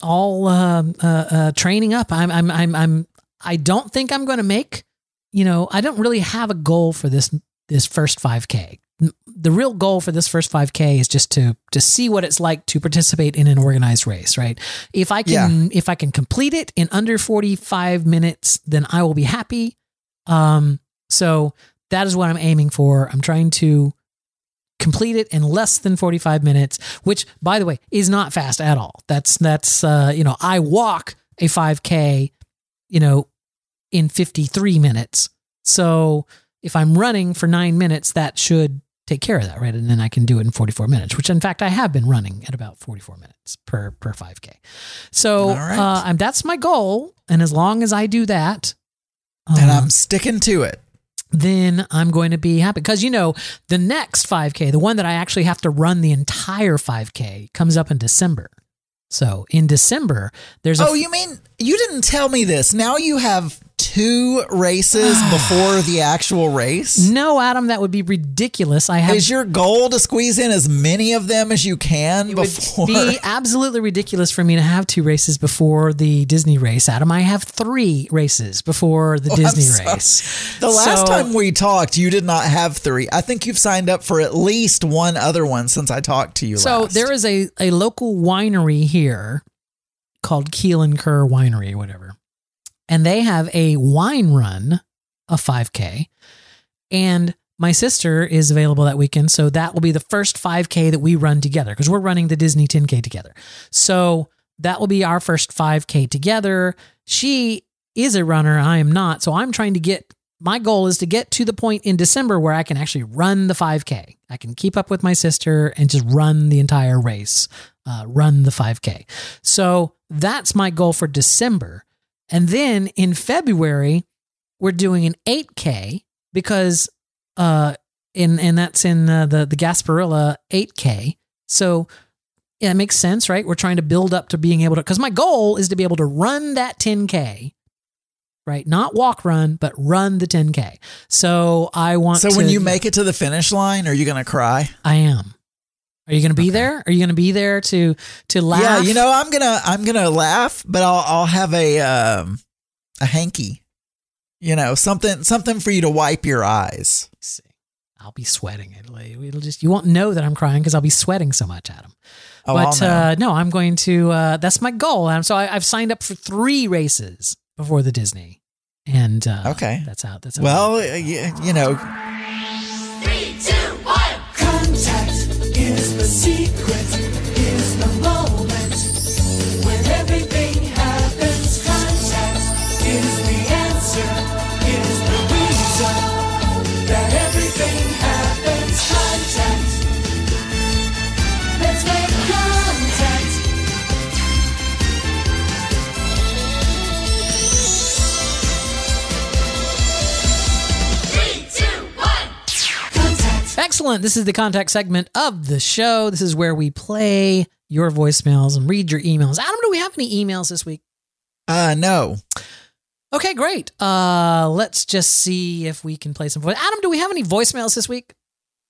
all uh, uh, uh, training up. I'm I'm I'm I'm I don't think I'm going to make. You know, I don't really have a goal for this this first 5K. The real goal for this first 5K is just to to see what it's like to participate in an organized race, right? If I can if I can complete it in under 45 minutes, then I will be happy. Um so that is what I'm aiming for. I'm trying to complete it in less than 45 minutes which by the way is not fast at all. That's that's uh you know i walk a 5k you know in 53 minutes. So if i'm running for 9 minutes that should take care of that right? And then i can do it in 44 minutes which in fact i have been running at about 44 minutes per per 5k so
All right.
uh, that's my goal. And as long as i do that
and
uh,
I'm sticking to it.
Then I'm going to be happy because you know the next 5K, the one that I actually have to run the entire 5K, comes up in December. So in December, there's
Oh, you mean you didn't tell me this? Now you have two races before the actual race?
no Adam, that would be ridiculous. I have
Is your goal to squeeze in as many of them as you can
it would
before?
be absolutely ridiculous for me to have two races before the Disney race. Adam, I have three races before the oh, Disney
sorry.
race.
the last
So-
time we talked, you did not have three. I think you've signed up for at least one other one since I talked to you
So
last.
there is a, a local winery here called Keel and Kerr Winery, whatever. And they have a wine run, a 5K. And my sister is available that weekend. So that will be the first 5K that we run together because we're running the Disney 10K together. So that will be our first 5K together. She is a runner. I am not. So I'm trying to get my goal is to get to the point in December where I can actually run the 5K. I can keep up with my sister and just run the entire race, uh, run the 5K. So that's my goal for December. And then in February, we're doing an 8K because, uh, in, and that's in uh, the, the Gasparilla 8K. So yeah, it makes sense, right? We're trying to build up to being able to, because my goal is to be able to run that 10K, right? Not walk run, but run the 10K. So I want
so
to.
when you make it to the finish line, are you going to cry?
I am. Are you going to be there? Are you going to be there to to laugh?
Yeah, you know, I'm gonna I'm gonna laugh, but I'll I'll have a um a hanky. You know, something something for you to wipe your eyes.
Let's see. I'll be sweating. It'll, it'll just you won't know that I'm crying because I'll be sweating so much, Adam.
Oh,
but
I'll know.
uh, no, I'm going to. Uh, that's my goal. And so I, I've signed up for three races before the Disney, and uh,
Okay.
that's out. That's out.
well, uh, you, you know,
secret,
excellent. This is the contact segment of the show. This is where we play your voicemails and read your emails. Adam, do we have any emails this week?
uh no.
Okay, great. Uh, let's just see if we can play some voice. Adam, do we have any voicemails this week?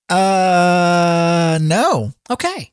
Uh no.
Okay.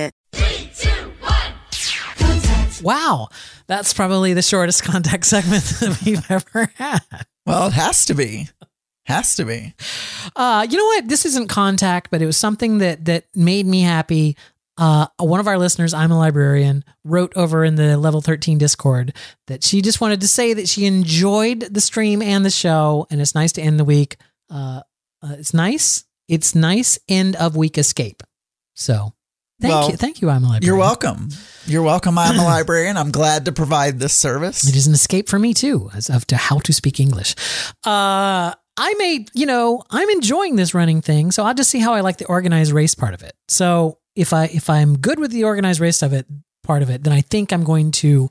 Wow, that's probably the shortest contact segment that we've ever had.
Well, it has to be. Has to be.
Uh, you know what? This isn't contact, but it was something that that made me happy. Uh, one of our listeners, I'm a librarian, wrote over in the level 13 Discord that she just wanted to say that she enjoyed the stream and the show, and it's nice to end the week. Uh, uh, it's nice. It's nice end of week escape. So, thank
Well,
you, thank you. I'm a librarian.
You're welcome. You're welcome. I'm a librarian. I'm glad to provide this service.
It is an escape for me too, as of to how to speak English. Uh, I may, you know, I'm enjoying this running thing, so I'll just see how I like the organized race part of it. So if I if I'm good with the organized race of it part of it, then I think I'm going to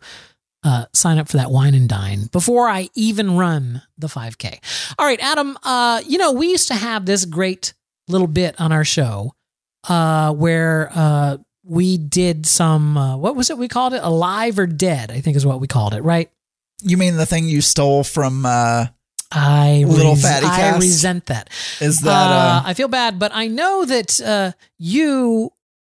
uh, sign up for that wine and dine before I even run the 5K. All right, Adam. Uh, you know, we used to have this great little bit on our show uh, where uh, we did some uh, what was it we called it? Alive or dead i think is what we called it right?
You mean the thing you stole from uh
i
Little
res-
fatty
i resent that.
Is that
uh,
uh,
i feel bad but i know that uh, you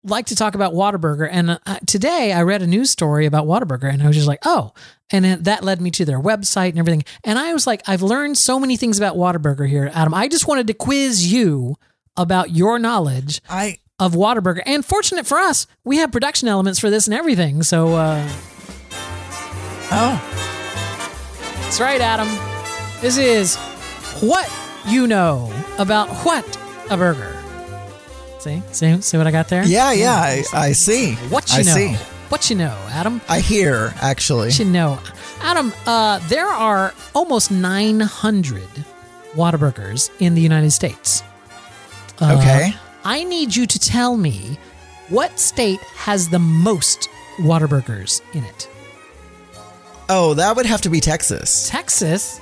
like to talk about Whataburger, and uh, today I read a news story about Whataburger, and I was just like, oh, and it, that led me to their website and everything, and I was like, I've learned so many things about Whataburger here, Adam. I just wanted to quiz you about your knowledge
I
of Whataburger. And fortunate for us, we have production elements for this and everything. So uh,
oh
that's right, Adam. This is what you know about what a burger. See, see, see what I got there?
Yeah, yeah, I, I see.
What you
I
know?
see.
What you know, Adam?
I hear actually.
What you know, Adam? Uh, there are almost 900 Whataburgers in the United States. Uh,
Okay.
I need you to tell me what state has the most Whataburgers in it.
Oh, that would have to be Texas.
Texas.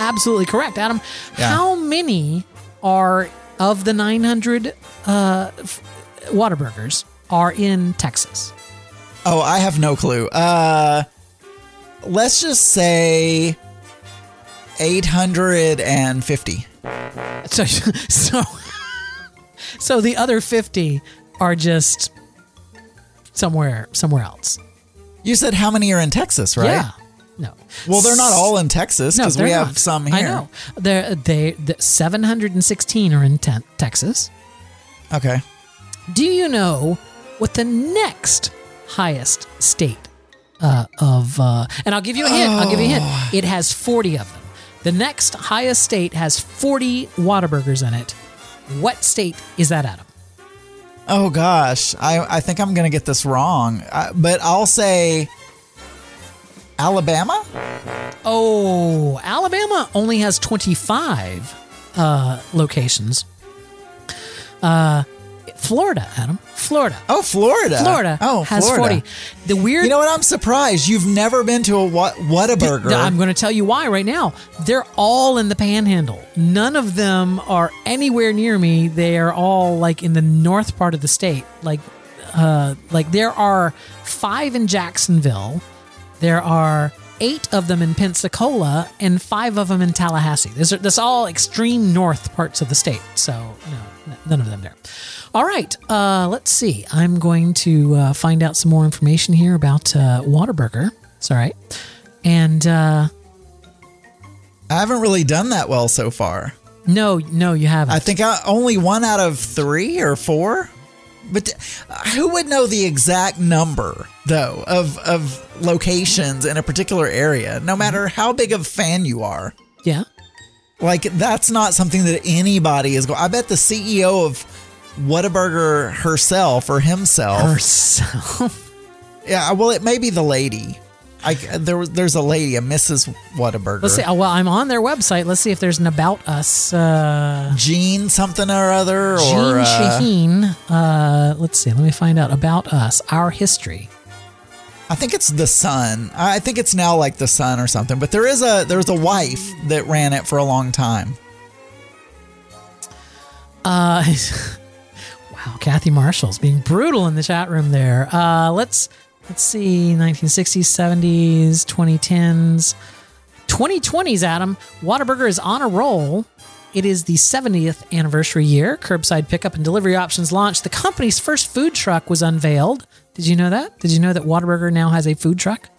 Absolutely correct, Adam.
Yeah.
How many are of the 900 uh, Whataburgers are in Texas?
Oh, I have no clue. Uh let's just say 850.
So, so, so the other 50 are just somewhere, somewhere else.
You said how many are in Texas, right?
Yeah. No.
Well, they're not all in Texas because
they're
we have
not.
some here.
I know. They're, they, the 716 are in ten, Texas.
Okay.
Do you know what the next highest state uh, of? Uh, and I'll give you a hint. I'll give you a hint. It has forty of them. The next highest state has forty Whataburgers in it. What state is that, Adam?
Oh gosh, I I think I'm gonna get this wrong, uh, but I'll say Alabama.
Oh, Alabama only has twenty-five uh, locations. Uh, Florida, Adam. Florida.
Oh, Florida.
Florida
Oh,
has
Florida.
40. The weird
You know what? I'm surprised you've never been to a what Whataburger.
I'm going to tell you why right now. They're all in the panhandle. None of them are anywhere near me. They are all like in the north part of the state. Like uh like there are 5 in Jacksonville. There are 8 of them in Pensacola and 5 of them in Tallahassee. These are that's all extreme north parts of the state. So, no, none of them there. All right, uh, let's see. I'm going to uh, find out some more information here about uh, Whataburger. It's all right. And uh,
I haven't really done that well so far.
no, no, you haven't.
I think I, only one out of three or four. But uh, who would know the exact number though of of locations in a particular area, no matter how big of a fan you are?
yeah.
Like that's not something that anybody is going. I bet the CEO of Whataburger herself or himself.
Herself.
yeah, well, it may be the lady. I there was there's a lady, a Mrs. Whataburger.
Let's see. Oh, well, I'm on their website. Let's see if there's an about us. Uh,
Jean something or other,
Jean
or uh,
Shaheen. Uh, let's see. Let me find out about us. Our history.
I think it's the son. I think it's now like the son or something. But there is a there's a wife that ran it for a long time.
Uh, wow, Kathy Marshall's being brutal in the chat room there. Uh, let's let's see, 1960s, 70s, 2010s, 2020s. Adam Whataburger is on a roll. It is the 70th anniversary year. Curbside pickup and delivery options launched. The company's first food truck was unveiled. Did you know that? Did you know that Whataburger now has a food truck?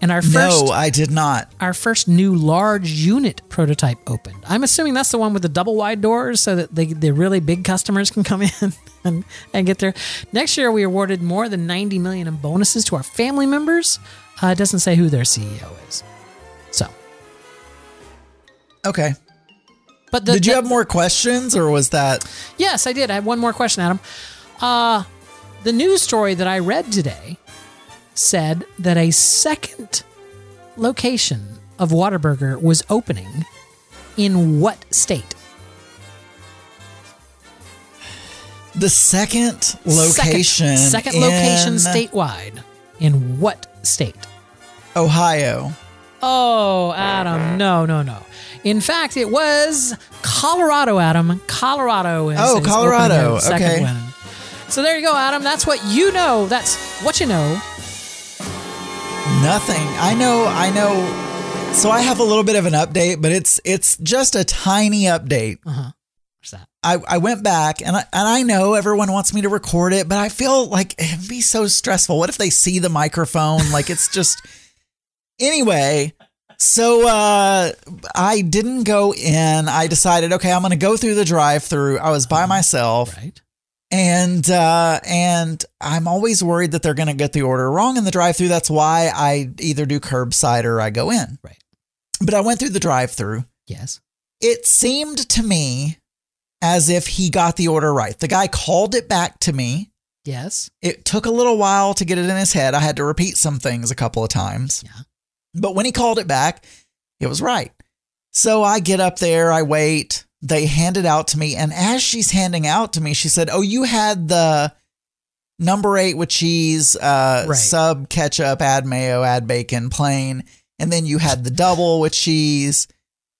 And our first
no, I did not.
our first new large unit prototype opened. I'm assuming that's the one with the double wide doors so that they, the really big customers can come in and, and get there. Next year, we awarded more than 90 million in bonuses to our family members. Uh, it doesn't say who their CEO is. So,
Okay.
but the,
did you
the-
have more questions, or was that?
Yes, I did. I have one more question, Adam. Uh, the news story that I read today said that a second location of Whataburger was opening in what state?
The second location,
Second, second location statewide. In what state?
Ohio.
Oh, Adam, no, no, no. In fact, it was Colorado, Adam. Colorado is
Oh,
is
Colorado,
second
okay.
So there you go, Adam. That's what you know. That's what you know.
Nothing. I know. I know. So I have a little bit of an update, but it's it's just a tiny update. Uh-huh.
What's that?
I, I went back and I, and I know everyone wants me to record it, but I feel like it'd be so stressful. What if they see the microphone? Like it's just anyway. So uh, I didn't go in. I decided, okay, I'm going to go through the drive-through. I was by myself,
Right.
And uh, and I'm always worried that they're going to get the order wrong in the drive-through. That's why I either do curbside or I go in.
Right.
But I went through the drive-through.
Yes.
It seemed to me as if he got the order right. The guy called it back to me.
Yes.
It took a little while to get it in his head. I had to repeat some things a couple of times.
Yeah.
But when he called it back, it was right. So I get up there, I wait. They handed out to me. And as she's handing out to me, she said, Oh, you had the number eight with cheese, uh,
Right.
sub ketchup, add mayo, add bacon, plain. And then you had the double with cheese.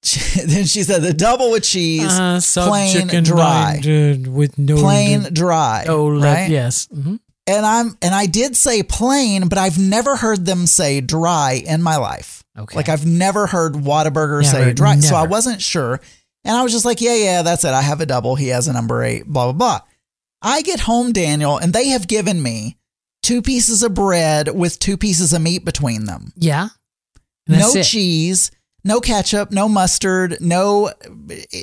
then she said the double with cheese,
Uh, sub
plain
chicken
dry.
with no
plain dry.
Oh,
right?
yes. hmm
And I'm and I did say plain, but I've never heard them say dry in my life.
Okay.
Like I've never heard Whataburger say
Never,
dry. So I wasn't sure. And I was just like, yeah, yeah, that's it. I have a double. He has a number eight, blah, blah, blah. I get home, Daniel, and they have given me two pieces of bread with two pieces of meat between them.
Yeah.
No
it.
cheese, no ketchup, no mustard, no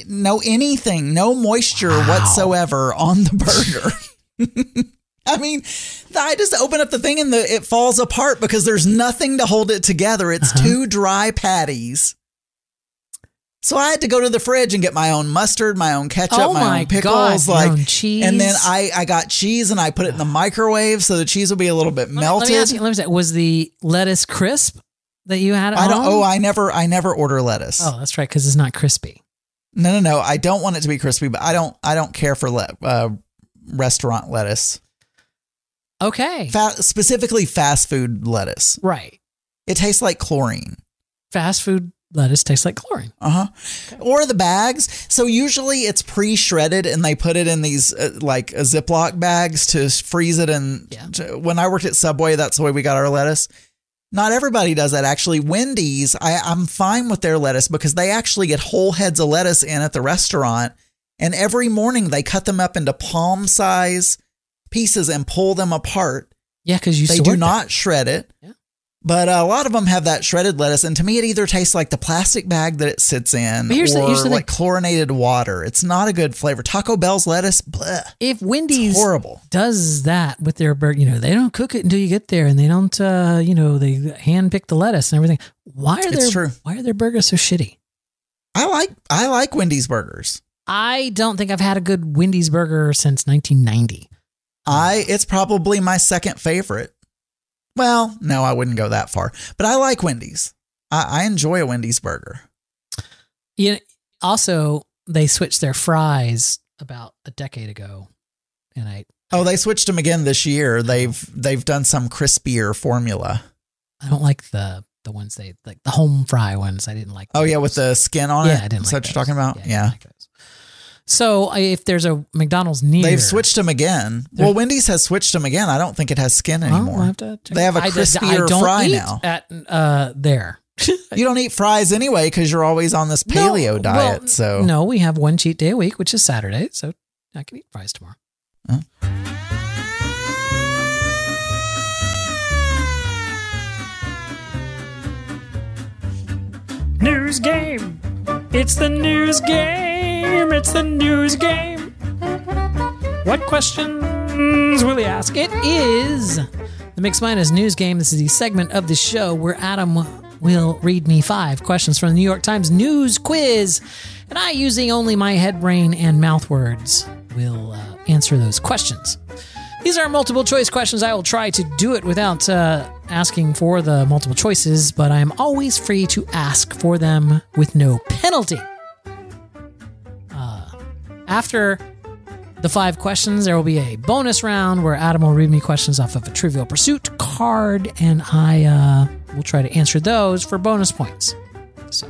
no anything, no moisture
Wow.
whatsoever on the burger. I mean, I just open up the thing and the it falls apart because there's nothing to hold it together. It's
Uh-huh.
two dry patties. So I had to go to the fridge and get my own mustard, my own ketchup,
Oh
my,
my
own pickles,
God,
like
own cheese.
And then I I got cheese and I put it in the microwave so the cheese would be a little bit
Let me-
melted.
Let me ask you, let me was the lettuce crisp that you had at
I don't.
home?
Oh, I never. I never order lettuce.
oh, that's right, because it's not crispy.
No, no, no. I don't want it to be crispy, but I don't. I don't care for le- uh, restaurant lettuce.
Okay.
Fa- specifically, fast food lettuce.
right.
It tastes like chlorine.
Fast food lettuce tastes like chlorine.
Uh huh. Or the bags. So usually it's pre-shredded, and they put it in these uh, like uh, Ziploc bags to freeze it. And
Yeah.
to- when I worked at Subway, that's the way we got our lettuce. Not everybody does that. Actually, Wendy's, I, I'm fine with their lettuce because they actually get whole heads of lettuce in at the restaurant, and every morning they cut them up into palm size pieces and pull them apart.
Yeah, because you
they do not shred it.
Yeah.
But a lot of them have that shredded lettuce, and to me, it either tastes like the plastic bag that it sits in,
But here's the-
or
the
like chlorinated water. It's not a good flavor. Taco Bell's lettuce, bleh,
If Wendy's
it's horrible.
does that with their burger, you know, they don't cook it until you get there, and they don't, uh, you know, they hand pick the lettuce and everything. Why are their. Why are their burgers so shitty?
I like I like Wendy's burgers.
I don't think I've had a good Wendy's burger since 1990.
I it's probably my second favorite. Well, no, I wouldn't go that far, but I like Wendy's. I, I enjoy a Wendy's burger.
You know, also, they switched their fries about a decade ago, and I
Oh, they switched them again this year. They've they've done some crispier formula.
I don't like the the ones they like the home fry ones. I didn't like.
Oh yeah, with the skin on
yeah,
it.
I didn't
Is
like
that what you're talking about?
Didn't
Yeah.
like those. So if there's a McDonald's near,
They've switched them again.
There-
Well, Wendy's has switched them again. I don't think it has skin
Well,
anymore.
we'll have to check
They have a crispier
don't
fry
eat
now.
At uh, there.
you don't eat fries anyway because you're always on this paleo
No,
diet.
well,
so
no, we have one cheat day a week, which is Saturday. So I can eat fries tomorrow. News game. It's the news game. It's the news game. What questions will he ask? It is the Mix Minus News Game. This is the segment of the show where Adam will read me five questions from the New York Times News Quiz, and I, using only my head, brain, and mouth words, will uh, answer those questions. These are multiple choice questions. I will try to do it without uh, asking for the multiple choices, but I'm always free to ask for them with no penalty. After the five questions, there will be a bonus round where Adam will read me questions off of a Trivial Pursuit card, and I uh, will try to answer those for bonus points. So.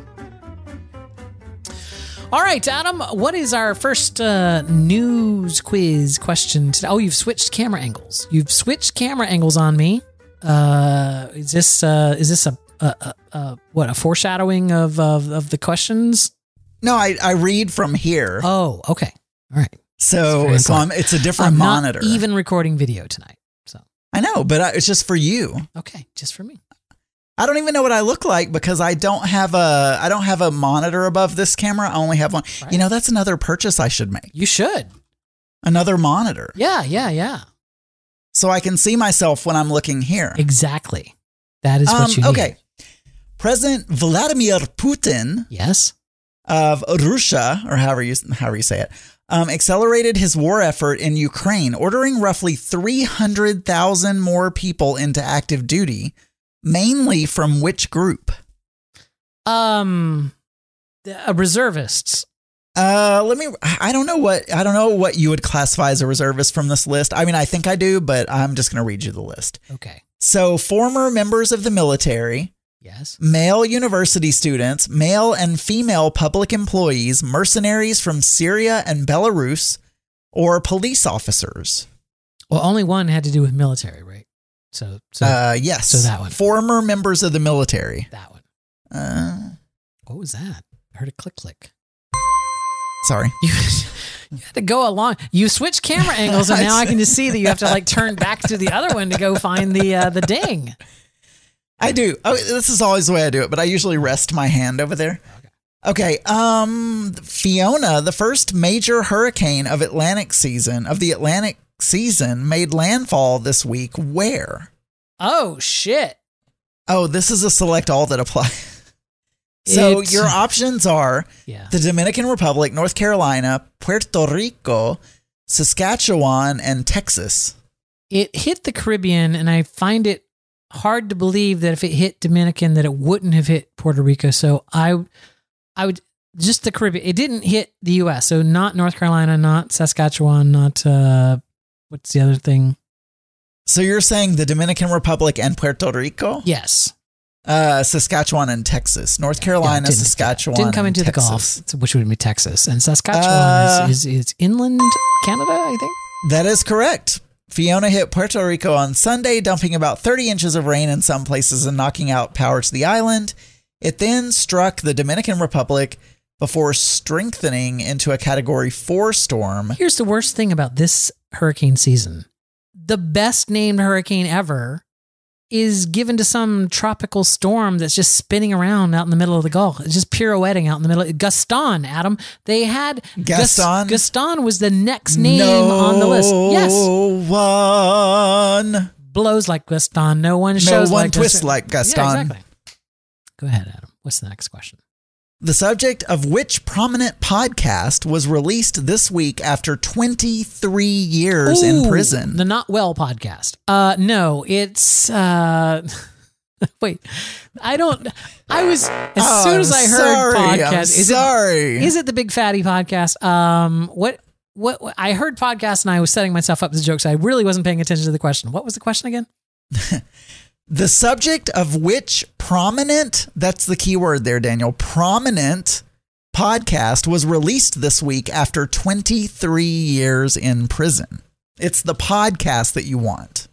All right, Adam, what is our first uh, news quiz question today? Oh, you've switched camera angles. You've switched camera angles on me. Uh, is this uh, is this a, a, a, a what a foreshadowing of, of of the questions?
No, I, I read from here.
Oh, okay, all right.
so so I'm, it's a different
I'm
monitor.
not even recording video tonight, so
I know, but I, it's just for you.
okay, just for me.
I don't even know what I look like because I don't have a I don't have a monitor above this camera. I only have one.
Right.
You know, that's another purchase I should make.
You should.
Another monitor.
Yeah, yeah, yeah.
So I can see myself when I'm looking here.
Exactly. That is
Um,
what you need.
okay. President Vladimir Putin
Yes.
Of Russia, or however you however you say it, um, accelerated his war effort in Ukraine, ordering roughly 300,000 more people into active duty, mainly from which group?
Um, uh, reservists.
Uh, let me. I don't know what I don't know what you would classify as a reservist from this list. I mean, I think I do, but I'm just going to read you the list.
Okay.
So, former members of the military,
Yes.
male university students, male and female public employees, mercenaries from Syria and Belarus, or police officers.
Well, only one had to do with military, right? So, so
uh, yes.
so that one.
Former members of the military.
that one.
Uh,
What was that? I heard a click click.
sorry.
You, you had to go along. You switch camera angles, and now I can just see that you have to like turn back to the other one to go find the uh, the ding.
I do. Oh, this is always the way I do it, but I usually rest my hand over there. Okay. Um, Fiona, the first major hurricane of Atlantic season of the Atlantic season, made landfall this week. Where?
Oh shit!
Oh, this is a select all that apply. so
It's-
your options are
Yeah.
the Dominican Republic, North Carolina, Puerto Rico, Saskatchewan, and Texas.
it hit the Caribbean, and I find it hard to believe that if it hit Dominican, that it wouldn't have hit Puerto Rico. So I, I would just the Caribbean. It didn't hit the U.S. So not North Carolina, not Saskatchewan, not uh, what's the other thing?
So you're saying the Dominican Republic and Puerto Rico?
Yes,
Uh, Saskatchewan and Texas. North
Yeah,
Carolina,
didn't-
Saskatchewan.
didn't come into the. Gulf, which would be Texas, and Saskatchewan
Uh,
is, is is inland Canada, I think.
That is correct. Fiona hit Puerto Rico on Sunday, dumping about 30 inches of rain in some places and knocking out power to the island. It then struck the Dominican Republic before strengthening into a Category 4 storm.
Here's the worst thing about this hurricane season. The best named hurricane ever is given to some tropical storm that's just spinning around out in the middle of the Gulf. It's just pirouetting out in the middle. Gaston, Adam. They had Gas-
Gaston?
Gaston was the next name on the list. Yes.
one.
Blows like Gaston. No one
No
shows
one
like
twists
Gaston.
like Gaston.
Yeah, exactly. Go ahead, Adam. What's the next question?
The subject of which prominent podcast was released this week after 23 years in prison?
The Not Well podcast. Uh no, it's uh wait. I don't I was as
Oh,
soon as
I'm
I heard
sorry, I'm
podcast is
sorry.
it is it the Big Fatty podcast? Um what what what- I heard podcast and I was setting myself up as a joke, so I really wasn't paying attention to the question. What was the question again?
The subject of which prominent, that's the key word there, Daniel, prominent podcast was released this week after 23 years in prison. It's the podcast that you want.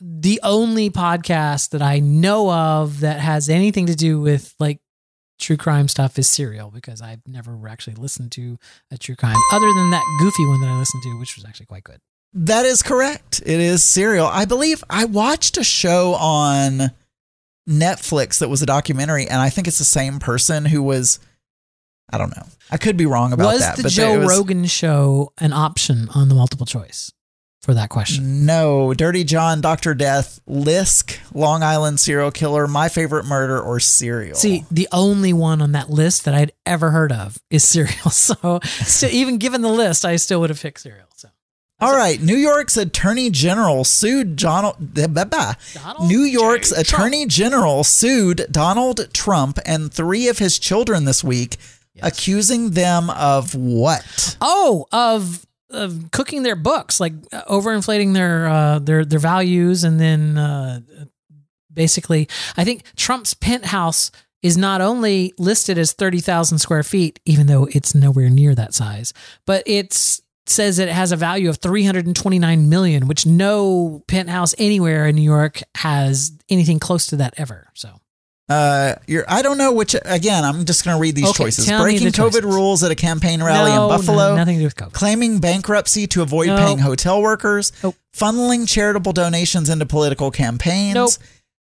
The only podcast that I know of that has anything to do with like true crime stuff is Serial because I've never actually listened to a true crime other than that goofy one that I listened to, which was actually quite good.
That is correct. It is serial. I believe I watched a show on Netflix that was a documentary, and I think it's the same person who was. I don't know. I could be wrong about
was
that.
the
but
Joe
was-
Rogan show an option on the multiple choice for that question?
No, Dirty John, Doctor Death, Lisk, Long Island serial killer, My Favorite Murder, or Serial.
See, the only one on that list that I'd ever heard of is Serial. So, so even given the list, I still would have picked Serial. So
All right, New York's Attorney General sued Donald. blah, blah.
Donald
New York's
J.
Attorney General sued Donald Trump and three of his children this week, accusing them of what?
oh, of of cooking their books, like uh, overinflating their uh, their their values, and then uh, basically, I think Trump's penthouse is not only listed as thirty thousand square feet, even though it's nowhere near that size, but it's says that it has a value of 329 million which no penthouse anywhere in new york has anything close to that ever so
Uh, you're, I don't know which. Again, I'm just going to read these
Okay,
choices. Breaking
the
COVID
choices.
rules at a campaign rally
No,
in Buffalo.
no, nothing to do with COVID.
Claiming bankruptcy to avoid
No.
paying hotel workers.
Nope.
Funneling charitable donations into political campaigns.
Nope.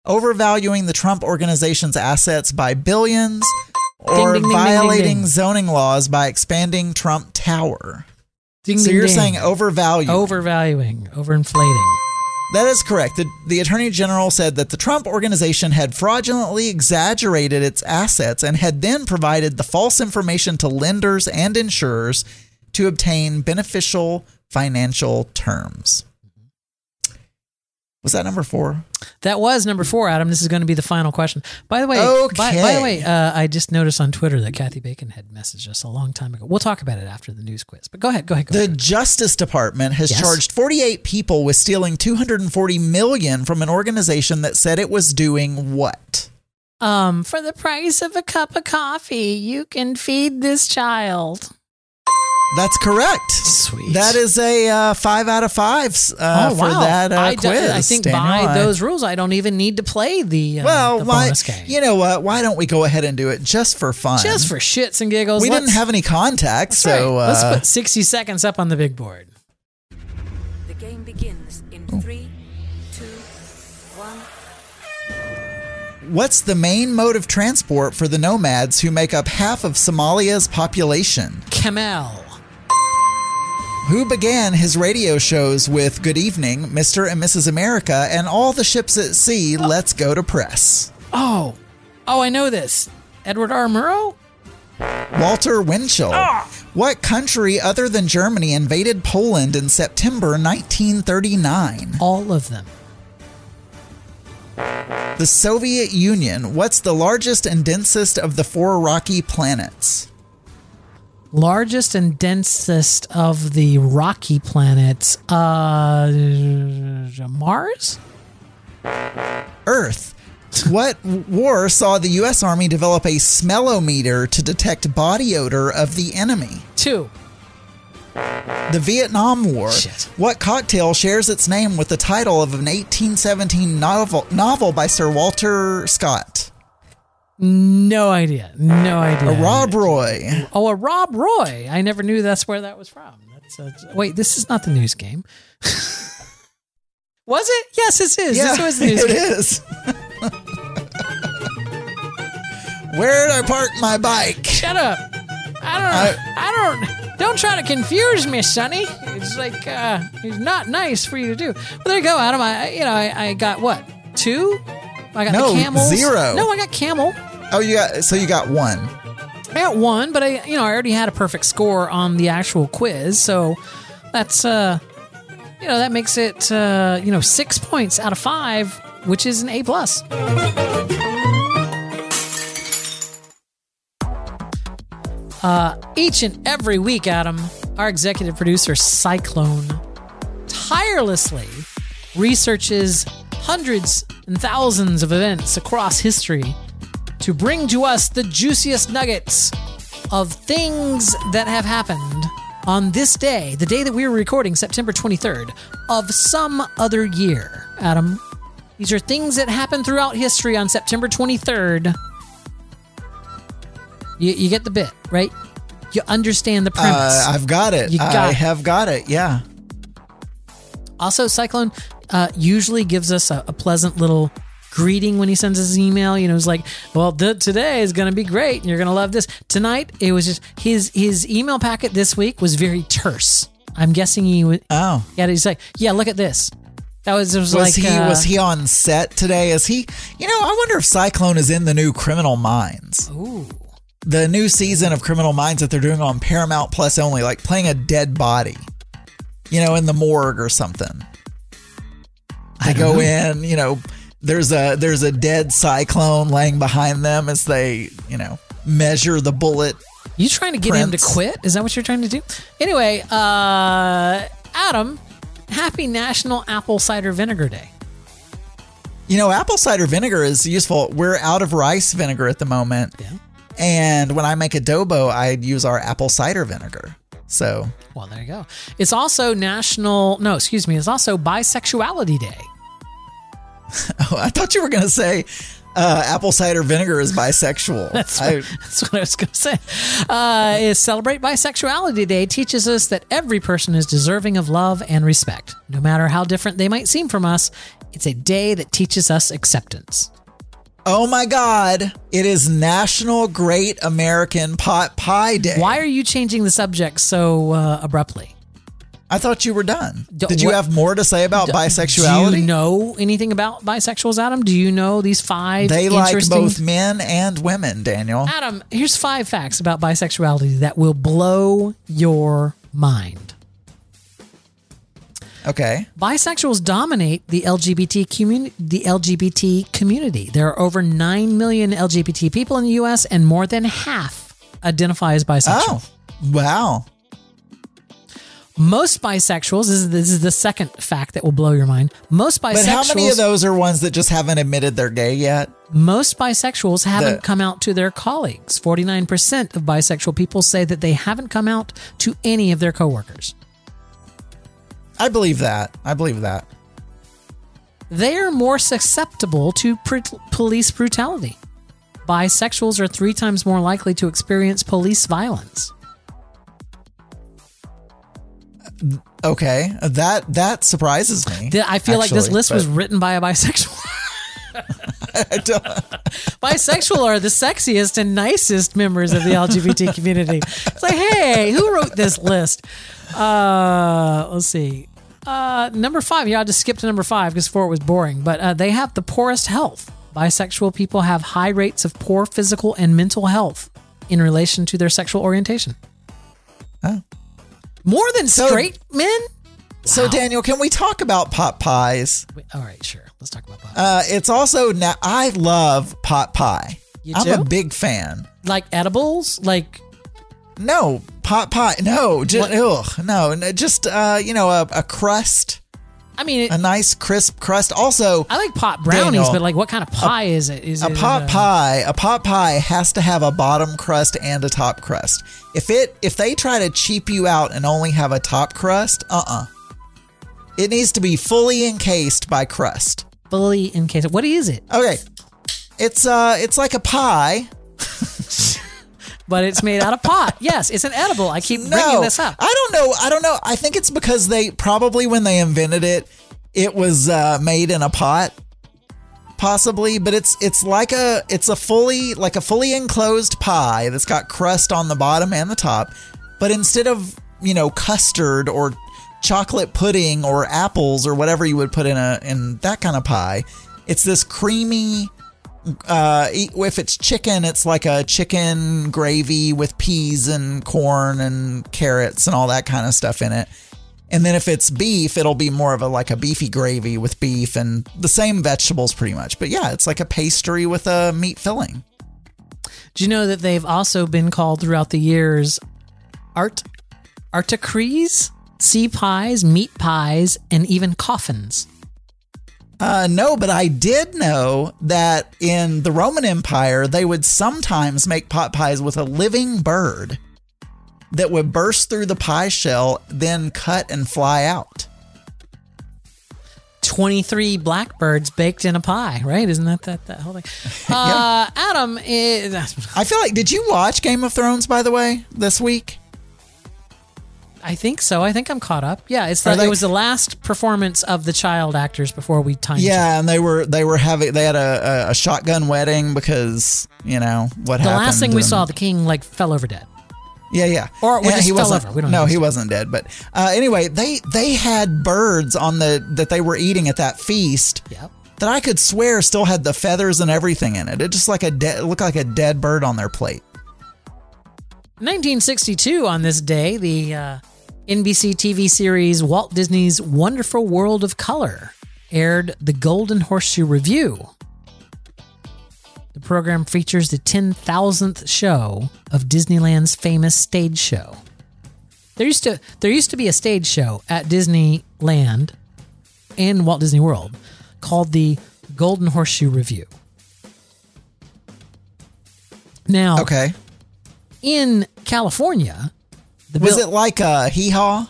Overvaluing the Trump organization's assets by billions. Or
ding, ding,
violating
ding.
zoning laws by expanding Trump Tower.
Ding,
so
ding,
you're
ding.
saying overvalue.
overvaluing overinflating
That is correct. The, the Attorney General said that the Trump organization had fraudulently exaggerated its assets and had then provided the false information to lenders and insurers to obtain beneficial financial terms. Was that number four?
That was number four, Adam. This is going to be the final question. By the way, by, by the way, uh, I just noticed on Twitter that Kathy Bacon had messaged us a long time ago. We'll talk about it after the news quiz. But go ahead, go ahead, go
The
ahead.
Justice Department has
Yes.
charged 48 people with stealing 240 million from an organization that said it was doing what?
Um, for the price of a cup of coffee, you can feed this child.
That's correct.
Sweet.
That is a uh, five out of five uh,
oh
for that uh,
I, do-
quiz.
I think
Daniel.
by
I-
those rules, I don't even need to play the uh,
well,
the
why?
bonus game.
You know what? Why don't we go ahead and do it just for fun?
Just for shits and giggles.
we didn't have any contacts, so
right. let's
uh,
put sixty seconds up on the big board.
The game begins in three, two, one.
what's the main mode of transport for the nomads who make up half of Somalia's population?
Kamel.
Who began his radio shows with "Good Evening, Mr. and Mrs. America" and all the ships at sea? Let's go to press.
Oh, oh, I know this. Edward R. Murrow.
Walter Winchell. Ah! What country other than Germany invaded Poland in September 1939?
All of them.
The Soviet Union. What's the largest and densest of the four rocky planets?
Largest and densest of the rocky planets. Uh, Mars.
Earth. What war saw the U.S. Army develop a smellometer to detect body odor of the enemy?
Two.
The Vietnam War.
Shit.
What cocktail shares its name with the title of an 1817 novel, novel by Sir Walter Scott?
No idea. No idea.
A Rob Roy.
Oh, a Rob Roy. I never knew that's where that was from. That's uh, wait. This is not the news game. was it? Yes, this is.
Yeah,
this was the news
it
game.
is. where did I park my bike?
Shut up. I don't. I, don't. Don't try to confuse me, Sonny. It's like uh, it's not nice for you to do. Well, there you go, Adam. I, you know, I, I got what two? I got
No,
the camels.
zero.
No, I got camel.
Oh, you got so you got one.
I got one, but I, you know, I already had a perfect score on the actual quiz, so that's, uh, you know, that makes it, uh, you know, six points out of five, which is an A plus. Uh, each and every week, Adam, our executive producer Cyclone tirelessly researches hundreds and thousands of events across history to bring to us the juiciest nuggets of things that have happened on this day, the day that we were recording, September 23rd, of some other year. Adam, these are things that happened throughout history on September 23rd. You, you get the bit, right? You understand the premise.
Uh, I've got it.
You got
I
it.
have got it. Yeah.
Also, Cyclone uh, usually gives us a, a pleasant little greeting when he sends an email. You know, it's like, "Well, th- today is going to be great, and you're going to love this." Tonight, it was just his his email packet this week was very terse. I'm guessing he was.
Oh.
Yeah, he's like, "Yeah, look at this." That was it was,
Was
like
he
uh,
was he on set today? Is he? You know, I wonder if Cyclone is in the new Criminal Minds.
Ooh,
The new season of Criminal Minds that they're doing on Paramount Plus only, like playing a dead body. You know, in the morgue or something. They go in, you know, there's a there's a dead cyclone laying behind them as they, you know, measure the bullet.
you trying to get him to quit? Is that what you're trying to do? Anyway, uh, Adam, happy National Apple Cider Vinegar Day.
You know, apple cider vinegar is useful. We're out of rice vinegar at the moment.
Yeah.
And when I make adobo, I use our apple cider vinegar. So,
Well, there you go. It's also National, no, excuse me, it's also Bisexuality Day.
Oh, I thought you were going to say uh, apple cider vinegar is bisexual.
That's
I,
what, that's what I was going to say. Uh, is Celebrate Bisexuality Day teaches us that every person is deserving of love and respect. No matter how different they might seem from us, it's a day that teaches us acceptance.
oh my God. It is National Great American Pot Pie Day.
Why are you changing the subject so uh, abruptly?
I thought you were done.
D-
Did you
what-
have more to say about bisexuality?
Do you know anything about bisexuals, Adam? Do you know these five
they like
interesting
both men and women, Daniel.
Adam, here's five facts about bisexuality that will blow your mind.
Okay.
Bisexuals dominate the LGBT community. The LGBT community. There are over nine million LGBT people in the U.S., and more than half identify as bisexual.
Oh, wow.
Most bisexuals. This is, this is the second fact that will blow your mind. Most bisexuals.
But how many of those are ones that just haven't admitted they're gay yet?
Most bisexuals haven't
The-
come out to their colleagues. Forty-nine percent of bisexual people say that they haven't come out to any of their coworkers.
I believe that. I believe that.
they are more susceptible to pr- police brutality. Bisexuals are three times more likely to experience police violence.
Okay, that that surprises me.
Th- I feel like this
actually,
list was written by a bisexual. Bisexual are the sexiest and nicest members of the LGBT community. It's like, hey, who wrote this list? Uh, let's see. Uh, number five. Yeah, I just skipped to number five because four was boring. But uh, they have the poorest health. Bisexual people have high rates of poor physical and mental health in relation to their sexual orientation.
Oh.
More than
So-
straight men?
So, Daniel, can we talk about pot pies?
Wait, all right, sure. Let's talk about pie.
Uh, it's also now. I love pot pie.
You
I'm
do?
a big fan.
like edibles? Like
No pot pie. No, just ugh, no, no, just uh, you know, a, a crust,
I mean, it,
a nice crisp crust. Also,
I like pot brownies,
Daniel,
but like, what kind of pie is it? Is
a
it
pot
uh,
pie a pot pie has to have a bottom crust and a top crust if it if they try to cheap you out and only have a top crust uh-uh it needs to be fully encased by crust
fully encased? What is it?
okay it's uh it's like a pie
But it's made out of pot. Yes, it's an edible. I keep bringing this up.
i don't know i don't know i think it's because they probably when they invented it it was uh made in a pot possibly but it's it's like a it's a fully like a fully enclosed pie that's got crust on the bottom and the top but instead of you know custard or chocolate pudding or apples or whatever you would put in a in that kind of pie it's this creamy uh if it's chicken it's like a chicken gravy with peas and corn and carrots and all that kind of stuff in it and then if it's beef, it'll be more of a like a beefy gravy with beef and the same vegetables pretty much. But yeah, it's like a pastry with a meat filling.
Do you know that they've also been called throughout the years art articrees, sea pies, meat pies, and even coffins?
Uh, no, but I did know that in the Roman Empire, they would sometimes make pot pies with a living bird that would burst through the pie shell, then cut and fly out.
23 blackbirds baked in a pie, right? Isn't that that, that whole thing? Uh, Adam, is,
I feel like, did you watch Game of Thrones, by the way, this week?
I think so. I think I'm caught up. Yeah, it's the,
they-
it was the last performance of the child actors before we time.
Yeah, and they were they were having they had a, a, a shotgun wedding because you know what
The
happened.
The last thing we saw, the king like fell over dead.
Yeah, yeah.
Or-
Yeah, he
fell
wasn't.
over. We don't
no, he wasn't dead. But uh, anyway, they they had birds on the that they were eating at that feast
Yep.
that I could swear still had the feathers and everything in it. It just like a dead looked like a dead bird on their plate.
1962, on this day, the uh, NBC TV series Walt Disney's Wonderful World of Color aired the Golden Horseshoe Revue. The program features the 10,000th show of Disneyland's famous stage show. There used to there used to be a stage show at Disneyland and Walt Disney World called the Golden Horseshoe Revue. Now,
Okay.
In California, the
Was
bill-
it like a hee haw?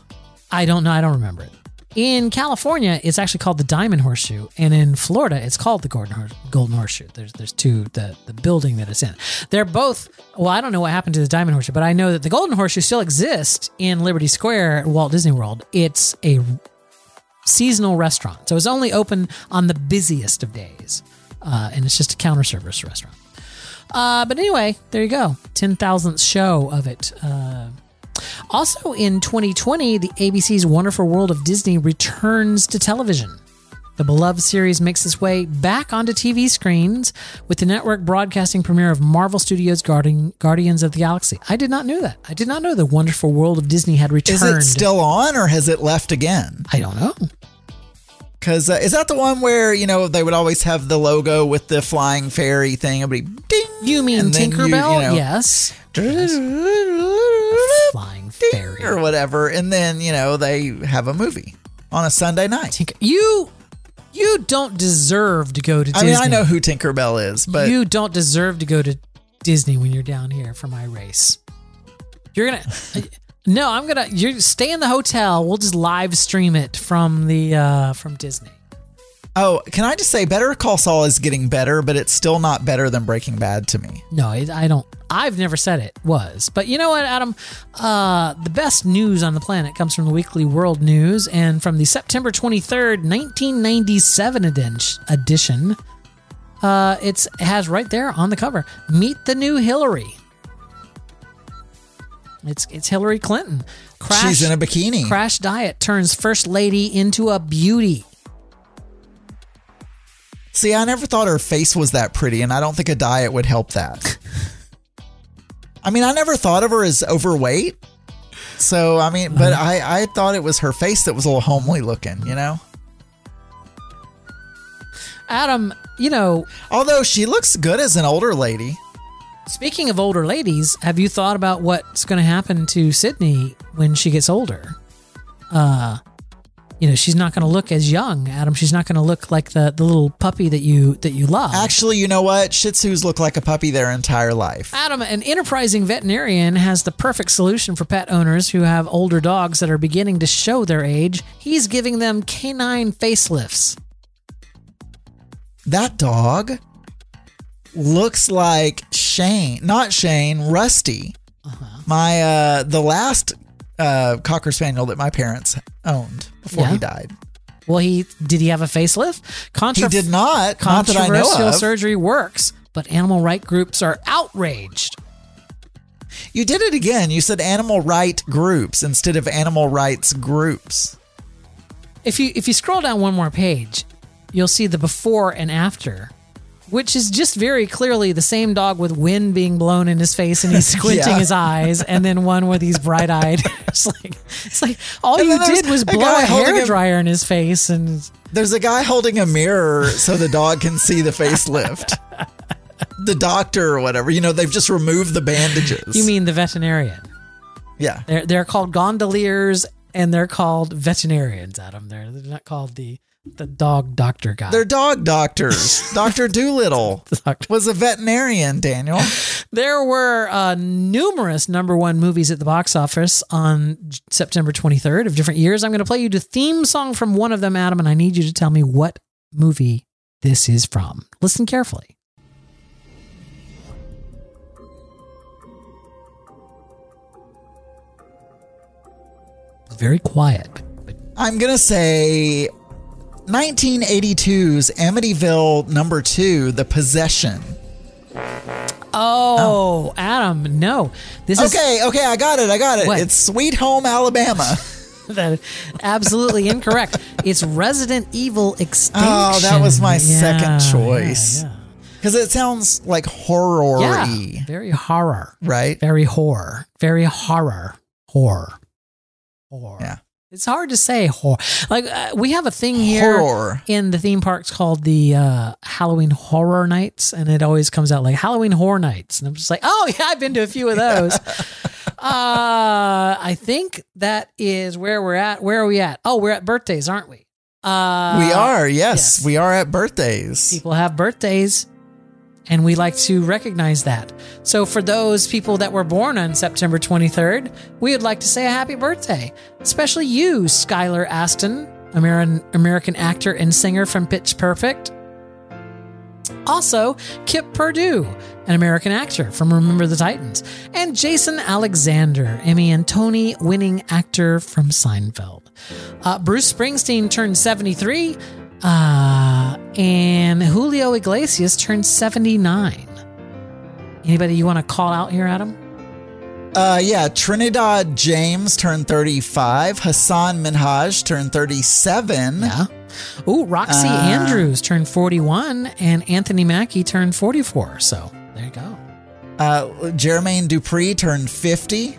I don't know. I don't remember it. In California, it's actually called the Diamond Horseshoe, and in Florida, it's called the Golden, Hors- Golden Horseshoe. There's there's two the the building that it's in. They're both. Well, I don't know what happened to the Diamond Horseshoe, but I know that the Golden Horseshoe still exists in Liberty Square at Walt Disney World. It's a seasonal restaurant, so it's only open on the busiest of days, uh, and it's just a counter service restaurant. Uh, but anyway, there you go. 10,000th show of it. Uh, Also in 2020, the ABC's Wonderful World of Disney returns to television. The beloved series makes its way back onto TV screens with the network broadcasting premiere of Marvel Studios' Guardian, Guardians of the Galaxy. I did not know that. I did not know the Wonderful World of Disney had returned.
Is it still on or has it left again?
I don't know.
Because uh, is that the one where you know they would always have the logo with the flying fairy thing? Everybody ding.
You mean
then you- you know,
yes. Flying fairy.
or whatever, and then you know they have a movie on a Sunday night.
Tinker- you you don't deserve to go to
I
Disney.
mean, I know who Tinkerbell is, but
you don't deserve to go to Disney when you're down here for my race. You're gonna no, I'm gonna you stay in the hotel. We'll just live stream it from the uh from Disney.
oh, can I just say, Better Call Saul is getting better, but it's still not better than Breaking Bad to me.
No, it, I don't. I've never said it was, but you know what, Adam? Uh, the best news on the planet comes from the Weekly World News, and from the September twenty third, nineteen ninety seven edition. Uh, it's it has right there on the cover. Meet the new Hillary. It's it's Hillary Clinton. Crash,
She's in a bikini.
Crash diet turns first lady into a beauty.
See, I never thought her face was that pretty, and I don't think a diet would help that. I mean, I never thought of her as overweight. So, I mean, but uh-huh. I, I thought it was her face that was a little homely looking, you know?
Adam, you know,
Although she looks good as an older lady.
Speaking of older ladies, have you thought about what's going to happen to Sydney when she gets older? Uh, you know, she's not going to look as young, Adam. She's not going to look like the, the little puppy that you that you love.
Actually, you know what? Shih Tzus look like a puppy their entire life.
Adam, an enterprising veterinarian, has the perfect solution for pet owners who have older dogs that are beginning to show their age. He's giving them canine facelifts.
That dog looks like Shane, not Shane, Rusty. My uh the last uh cocker spaniel that my parents owned before
Yeah.
he died.
Well, he did he have a facelift? Contra-
He did not, not that I know
Controversial
of.
surgery works, but animal right groups are outraged.
You did it again. You said animal right groups instead of animal rights groups.
If you if you scroll down one more page, you'll see the before and after, which is just very clearly the same dog with wind being blown in his face and he's squinting
Yeah.
his eyes, and then one where he's bright eyed. it's like it's like all
And
you did was
a
blow a
holding
hair
a-
dryer in his face, and
There's a guy holding a mirror so the dog can see the facelift. the doctor or whatever. You know, they've just removed the bandages.
you mean the veterinarian?
Yeah.
They're they're called gondoliers and they're called veterinarians. Adam, they're, they're not called the the dog doctor guy.
They're dog doctors. Dr. Dolittle
Doctor.
was a veterinarian, Daniel.
There were uh, numerous number one movies at the box office on September 23rd of different years. I'm going to play you the theme song from one of them, Adam, and I need you to tell me what movie this is from. Listen carefully. Very quiet.
I'm going to say 1982's Amityville number two, The Possession.
Oh, Adam, no. This is
Okay, okay, I got it. I got it.
What?
It's Sweet Home Alabama.
that absolutely incorrect. It's Resident Evil Extinction.
Oh, that was my
Yeah,
second choice.
Yeah,
Because it sounds like horror
yeah. very horror,
right?
very horror, very horror, horror, horror.
Yeah.
It's hard to say horror. Like uh, we have a thing here
Horror.
in the theme parks called the uh, Halloween Horror Nights, and it always comes out like Halloween Horror Nights, and I'm just like, oh yeah, I've been to a few of those. uh, I think that is where we're at. Where are we at? Oh, we're at birthdays, aren't we? Uh,
we are, yes,
yes.
we are at birthdays.
people have birthdays and we like to recognize that. So for those people that were born on September 23rd, we would like to say a happy birthday, especially you, Skylar Astin, American American actor and singer from Pitch Perfect. Also, Kip Pardue, an American actor from Remember the Titans, and Jason Alexander, Emmy and Tony winning actor from Seinfeld. Uh, Bruce Springsteen turned 73, uh, and Julio Iglesias turned 79. Anybody you want to call out here, Adam?
Uh, yeah, Trinidad James turned 35. Hassan Minhaj turned 37.
Yeah. Ooh, Roxy
Uh,
Andrews turned 41 and Anthony Mackie turned 44. So there you go.
Uh, Jermaine Dupri turned 50.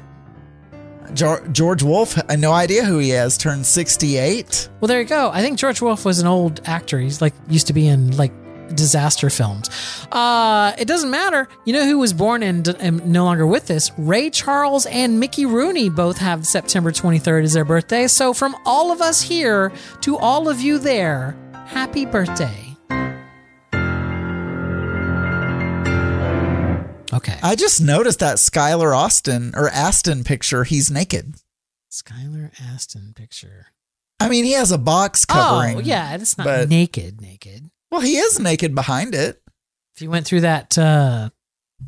Geor- George Wolfe, I no idea who he is, turned 68.
Well, there you go. I think George Wolfe was an old actor. He's like used to be in like disaster films. Uh, it doesn't matter. You know who was born and, and no longer with us? Ray Charles and Mickey Rooney both have September 23rd as their birthday. So from all of us here to all of you there, happy birthday. Okay.
I just noticed that Skylar Austin or Astin picture, he's naked.
Skylar Astin picture.
I mean, he has a box covering.
Oh, yeah. It's not
but-
naked, naked.
Well, he is naked behind it.
If you went through that uh,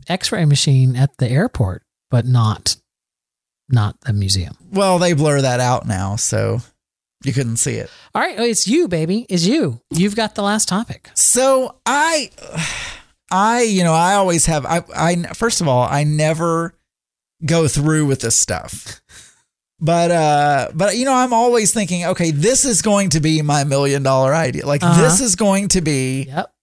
X-ray machine at the airport, but not not the museum.
Well, they blur that out now, so you couldn't see it.
All right, oh, it's you, baby. It's you. You've got the last topic.
So I, I, you know, I always have. I, I first of all, I never go through with this stuff. But uh but you know I'm always thinking okay this is going to be my million dollar idea like
Uh-huh.
this is going to be
Yep.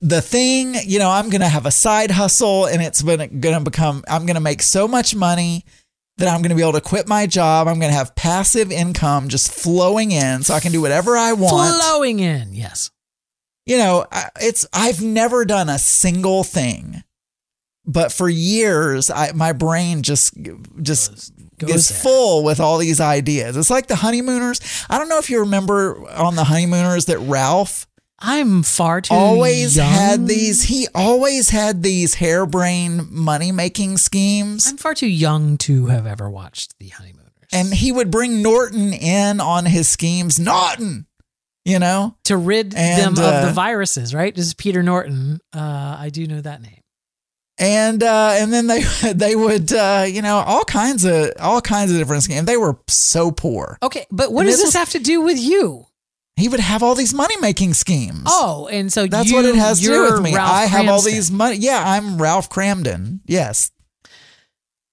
the thing, you know, I'm going to have a side hustle and it's going to become, I'm going to make so much money that I'm going to be able to quit my job. I'm going to have passive income just flowing in so I can do whatever I want.
Flowing in. Yes.
You know, it's, I've never done a single thing, but for years, I, my brain just, just
Goes
is
there.
full with all these ideas. It's like the honeymooners. I don't know if you remember on the honeymooners that Ralph,
I'm far too
always
young.
had these he always had these harebrained money making schemes
I'm far too young to have ever watched The Honeymooners.
and he would bring norton in on his schemes norton you know
to rid
And,
them of
uh,
the viruses, right? This is Peter Norton. Uh, I do know that name.
and uh and then they they would uh you know all kinds of all kinds of different schemes they were so poor
Okay, but what
And
does
this was-
have to do with you?
he would have all these money making schemes
Oh, and so
that's
you,
what it has to do
you're
with me
Ralph
i have all these money yeah i'm ralph kramden yes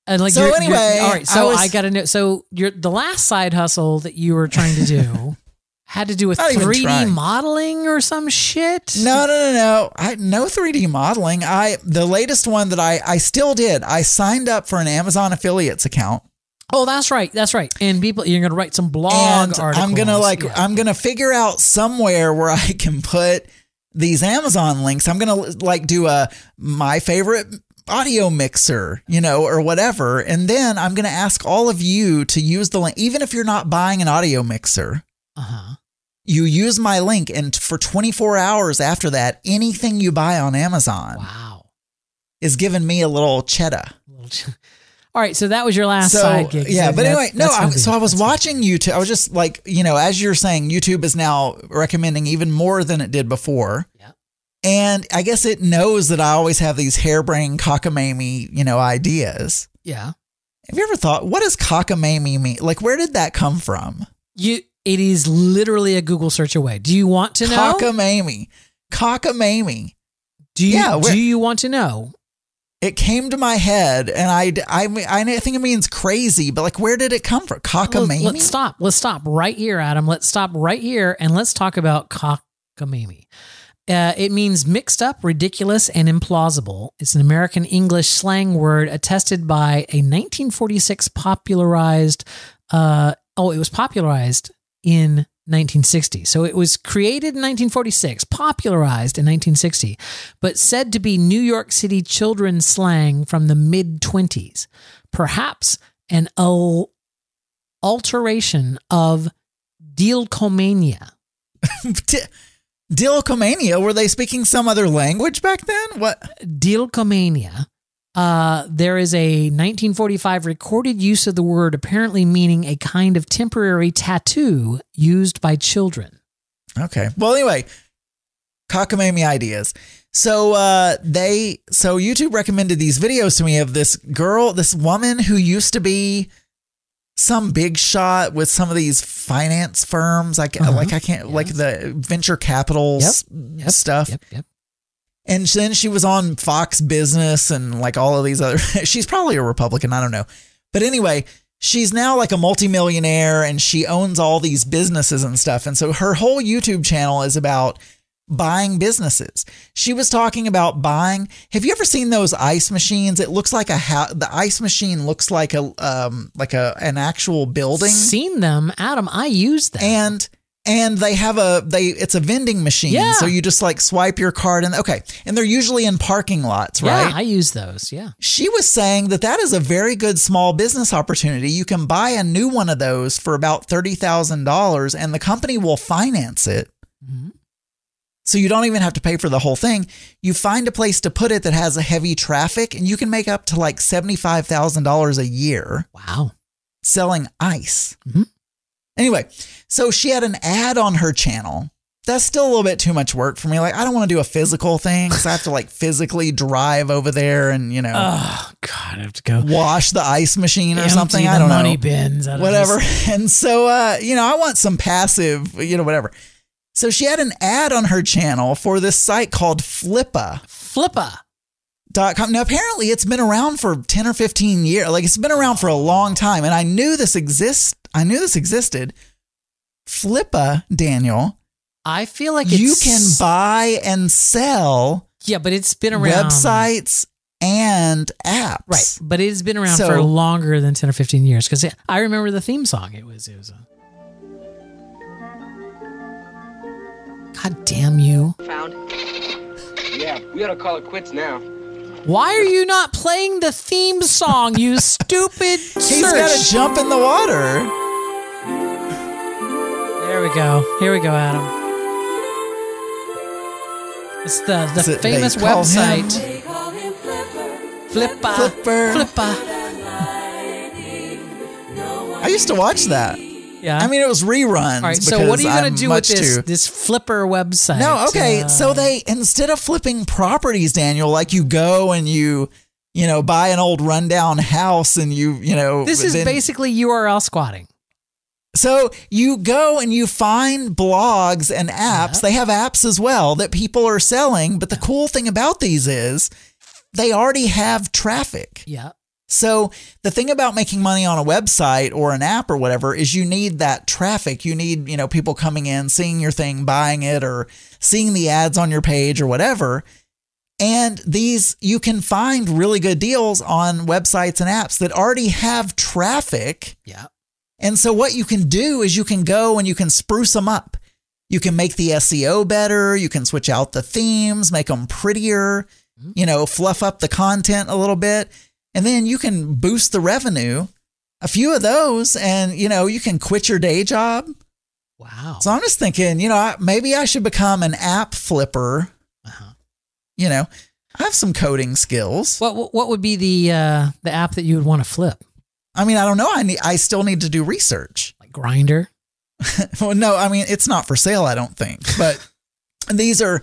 And like
So
you're- you're-
anyway,
all right. So
I
I, got to know. So your the last side hustle that you were trying to do had to do with
Not even
3D
trying.
modeling or some shit.
No, no, no, no. I no 3D modeling. I the latest one that I I still did. I signed up for an Amazon affiliates account.
Oh, that's right. That's right. And people, you're going to write some blog
and
articles.
I'm gonna like
Yeah.
I'm gonna figure out somewhere where I can put these Amazon links. I'm gonna like do a my favorite audio mixer, you know, or whatever, and then I'm gonna ask all of you to use the link, even if you're not buying an audio mixer.
Uh-huh.
You use my link, and for 24 hours after that, anything you buy on Amazon
Wow.
is giving me a little cheddar.
All right. So that was your last
So
side gig.
yeah,
So
but anyway, no. I, so I was watching YouTube. I was just like, you know, as you're saying, YouTube is now recommending even more than it did before.
Yeah.
And I guess it knows that I always have these harebrained cockamamie, you know, ideas.
Yeah.
Have you ever thought what does cockamamie mean? Like, where did that come from?
You. It is literally a Google search away. Do you want to know?
Cockamamie, cockamamie.
do you?
yeah,
do you want to know?
It came to my head, and I, I, I think it means crazy, but like, where did it come from? Cockamamie.
Let's stop. Let's stop right here, Adam. Let's stop right here and let's talk about cockamamie. Uh, it means mixed up, ridiculous, and implausible. It's an American English slang word attested by a 1946 popularized. Uh, oh, it was popularized in 1960. So it was created in 1946, popularized in 1960, but said to be New York City children's slang from the mid 20s. Perhaps an al- alteration of Dealcomania.
D- Dilcomania, were they speaking some other language back then? What?
Dealcomania. Uh, there is a 1945 recorded use of the word apparently meaning a kind of temporary tattoo used by children.
Okay. Well, anyway, cockamamie ideas. So uh, they, so YouTube recommended these videos to me of this girl, this woman who used to be some big shot with some of these finance firms. Like,
Uh-huh.
like I can't, like the venture capital s-
Yep,
stuff.
Yep, yep.
And then she was on Fox Business and like all of these other. she's probably a Republican. I don't know. But anyway, she's now like a multimillionaire and she owns all these businesses and stuff. And so her whole YouTube channel is about buying businesses. She was talking about buying. Have you ever seen those ice machines? It looks like a ha- the ice machine looks like a um like a an actual building
Seen them, Adam. I use them.
and and they have a they it's a vending machine
Yeah.
so you just like swipe your card and okay and they're usually in parking lots right
yeah, I use those. Yeah.
she was saying that that is a very good small business opportunity you can buy a new one of those for about $30,000 and the company will finance it
Mhm.
so you don't even have to pay for the whole thing you find a place to put it that has a heavy traffic and you can make up to like $75,000 a year
Wow.
selling ice.
Mhm.
Anyway, so she had an ad on her channel. That's still a little bit too much work for me. Like, I don't want to do a physical thing because I have to like physically drive over there and, you know,
Oh God, I have to go.
wash the ice machine or something. I don't
money
know.
bins. out of
Whatever. And so, uh, you know, I want some passive, you know, whatever. So she had an ad on her channel for this site called Flippa.
Flippa.
Dot com. Now apparently it's been around for 10 or 15 years. Like it's been around for a long time. And I knew this exists. I knew this existed. Flippa, Daniel,
I feel like it's,
you can buy and sell
Yeah, but it's been around.
websites and apps.
Right, but it's been around
So-
for longer than ten or fifteen years. Because I remember the theme song. It was. It was. A, God damn you!
Found. Yeah, we ought to call it quits now.
Why are you not playing the theme song? You stupid
He's got to jump in the water.
There we go. Here we go, Adam. It's the the
it-
famous
they call
website.
Him Flipper.
Flippa.
Flipper.
Flippa.
I used to watch that.
Yeah.
I mean, it was reruns.
all right. So what are you
going
gonna do with this
Too,
this Flipper website?
No, okay.
Uh,
so they instead of flipping properties, Daniel, like you go and you, you know, buy an old rundown house and you, you know,
this is
then-
basically URL squatting.
So you go and you find blogs and apps. They have apps as well that people are selling. But the cool thing about these is they already have traffic.
Yeah.
So the thing about making money on a website or an app or whatever is you need that traffic. You need, you know, people coming in, seeing your thing, buying it or seeing the ads on your page or whatever. And these you can find really good deals on websites and apps that already have traffic.
Yeah.
And so what you can do is you can go and you can spruce them up. You can make the SEO better, you can switch out the themes, make them prettier, mm-hmm. you know, fluff up the content a little bit, and then you can boost the revenue. A few of those and you know, you can quit your day job.
Wow.
So I'm just thinking, you know, maybe I should become an app flipper.
Uh-huh.
You know, I have some coding skills.
What what- would be the uh, the app that you would want to flip?
I mean, I don't know. I need I still need to do research.
Like Grindr?
well, no, I mean, it's not for sale, I don't think. But these are,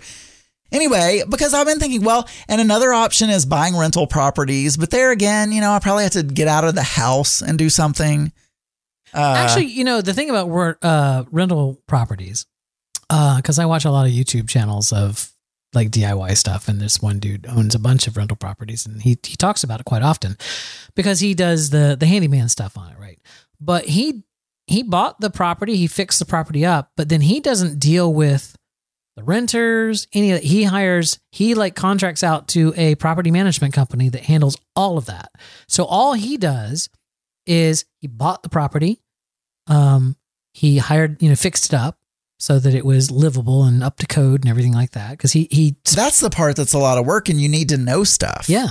anyway, because I've been thinking, well, and another option is buying rental properties. But there again, you know, I probably have to get out of the house and do something. Uh,
Actually, you know the thing about uh, rental properties, because I watch a lot of YouTube channels of like DIY stuff, and this one dude owns a bunch of rental properties, and he he talks about it quite often because he does the the handyman stuff on it, right? But he he bought the property, he fixed the property up, but then he doesn't deal with the renters, any of he hires, he like contracts out to a property management company that handles all of that. So all he does is he bought the property, um, he hired, you know, fixed it up so that it was livable and up to code and everything like that. Cause he, he,
that's the part that's a lot of work and you need to know stuff.
yeah.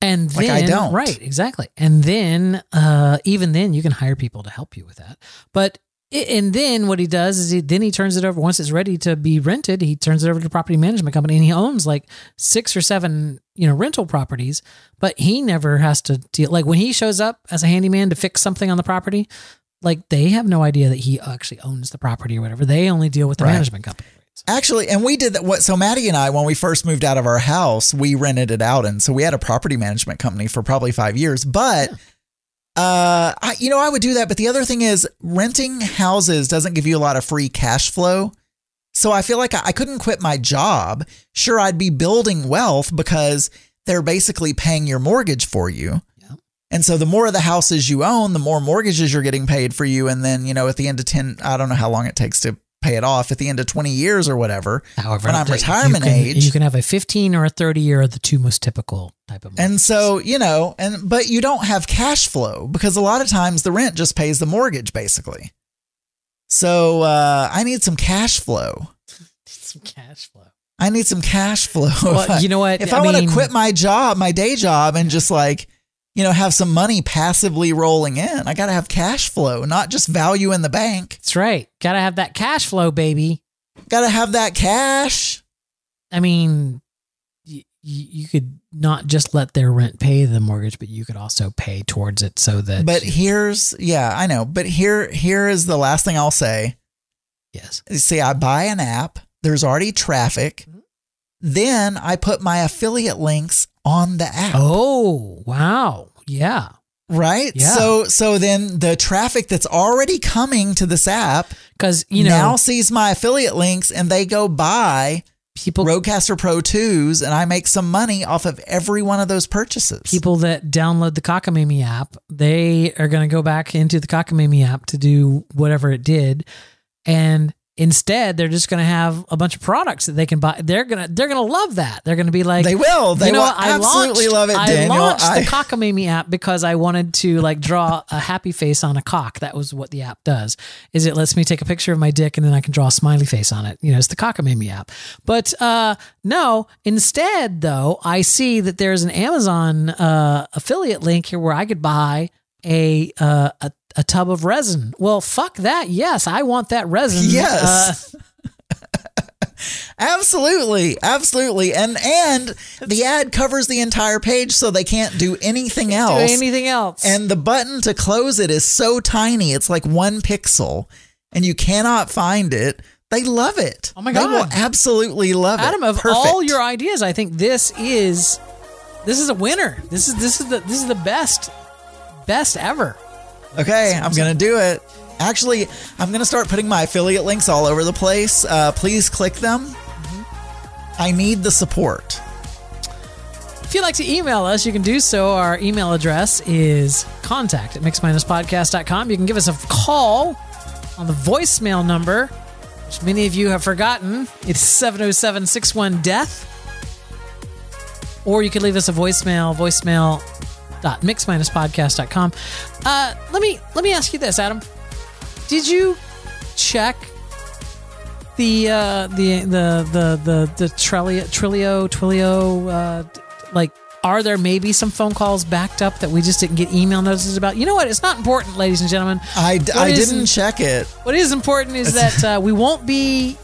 And
Like I don't.
right, exactly. And then, uh, even then you can hire people to help you with that. But, and then what he does is he, then he turns it over once it's ready to be rented. He turns it over to the property management company and he owns like six or seven, you know, rental properties, but he never has to deal. Like when he shows up as a handyman to fix something on the property, like they have no idea that he actually owns the property or whatever. They only deal with the
Right.
management company.
Actually, and we did that. What? So Maddie and I, when we first moved out of our house, we rented it out, and so we had a property management company for probably five years. But, uh, I, you know, I would do that. But the other thing is, renting houses doesn't give you a lot of free cash flow. So I feel like I, I couldn't quit my job. Sure, I'd be building wealth because they're basically paying your mortgage for you.
Yeah.
And so the more of the houses you own, the more mortgages you're getting paid for you. And then, you know, at the end of 10, I don't know how long it takes to pay it off, at the end of 20 years or whatever,
However,
when I'm
you
retirement
can-
age.
you can have a 15 or a 30 year, the two most typical type of.
And so, you know, and but you don't have cash flow because a lot of times the rent just pays the mortgage basically. So uh, I need some cash flow.
some cash flow.
I need some cash flow.
Well, you know what?
If
I
I, want to quit my job, my day job, and just like, you know, have some money passively rolling in, I got to have cash flow, not just value in the bank.
That's right. Got to have that cash flow, baby.
Got to have that cash.
I mean, y- you could not just let their rent pay the mortgage, but you could also pay towards it so that.
But here's, yeah, I know. But here, here is the last thing I'll say.
yes,
See, I buy an app. There's already traffic.
Mm-hmm.
Then I put my affiliate links on the app.
Oh wow, yeah.
Right?
Yeah.
So so then the traffic that's already coming to this app
Because you know
now sees my affiliate links and they go buy
people
Rodecaster Pro 2s and I make some money off of every one of those purchases.
people that download the Cockamamie app, they are going to go back into the Cockamamie app to do whatever it did, and instead they're just going to have a bunch of products that they can buy. They're gonna they're gonna love that. They're going to be like
They will. They
you know,
will?
I
absolutely
launched-
love it,
I launched
I-
the Cockamamie app because I wanted to like draw a happy face on a cock. That was what the app does. Is it lets me take a picture of my dick and then I can draw a smiley face on it. You know, it's the Cockamamie app. But uh, no, instead though, I see that there's an Amazon uh, affiliate link here where I could buy a uh, a a tub of resin. Well, fuck that. Yes, I want that resin.
Yes.
Uh,
Absolutely, absolutely, and and the ad covers the entire page, so they can't do anything
do
else.
anything else.
And the button to close it is so tiny; it's like one pixel, and you cannot find it. They love it.
Oh my god
They will absolutely love
Adam,
it.
Adam of
Perfect.
all your ideas, I think this is this is a winner. This is this is the this is the best best ever.
Okay, I'm gonna do it. Actually, I'm gonna start putting my affiliate links all over the place. Uh, please click them.
Mm-hmm.
I need the support.
If you'd like to email us, you can do so. Our email address is contact at mix-podcast.com. You can give us a call on the voicemail number, which many of you have forgotten. It's 707-61-DEATH. Or you can leave us a voicemail, voicemail, voicemail.mix-podcast.com. Uh, let me let me ask you this, Adam. Did you check the uh, the the the the the Trelio Trilio Twilio uh, like are there maybe some phone calls backed up that we just didn't get email notices about? You know what? It's not important, ladies and gentlemen.
I,
What
I didn't check it.
What is important is that uh, we won't be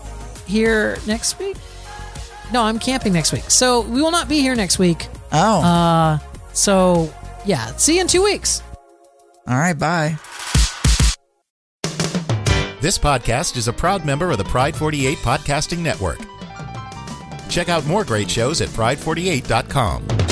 here next week. No, I'm camping next week, so we will not be here next week.
Oh,
Uh, so yeah, see you in two weeks.
all right. Bye.
This podcast is a proud member of the Pride 48 Podcasting Network. Check out more great shows at pride48.com.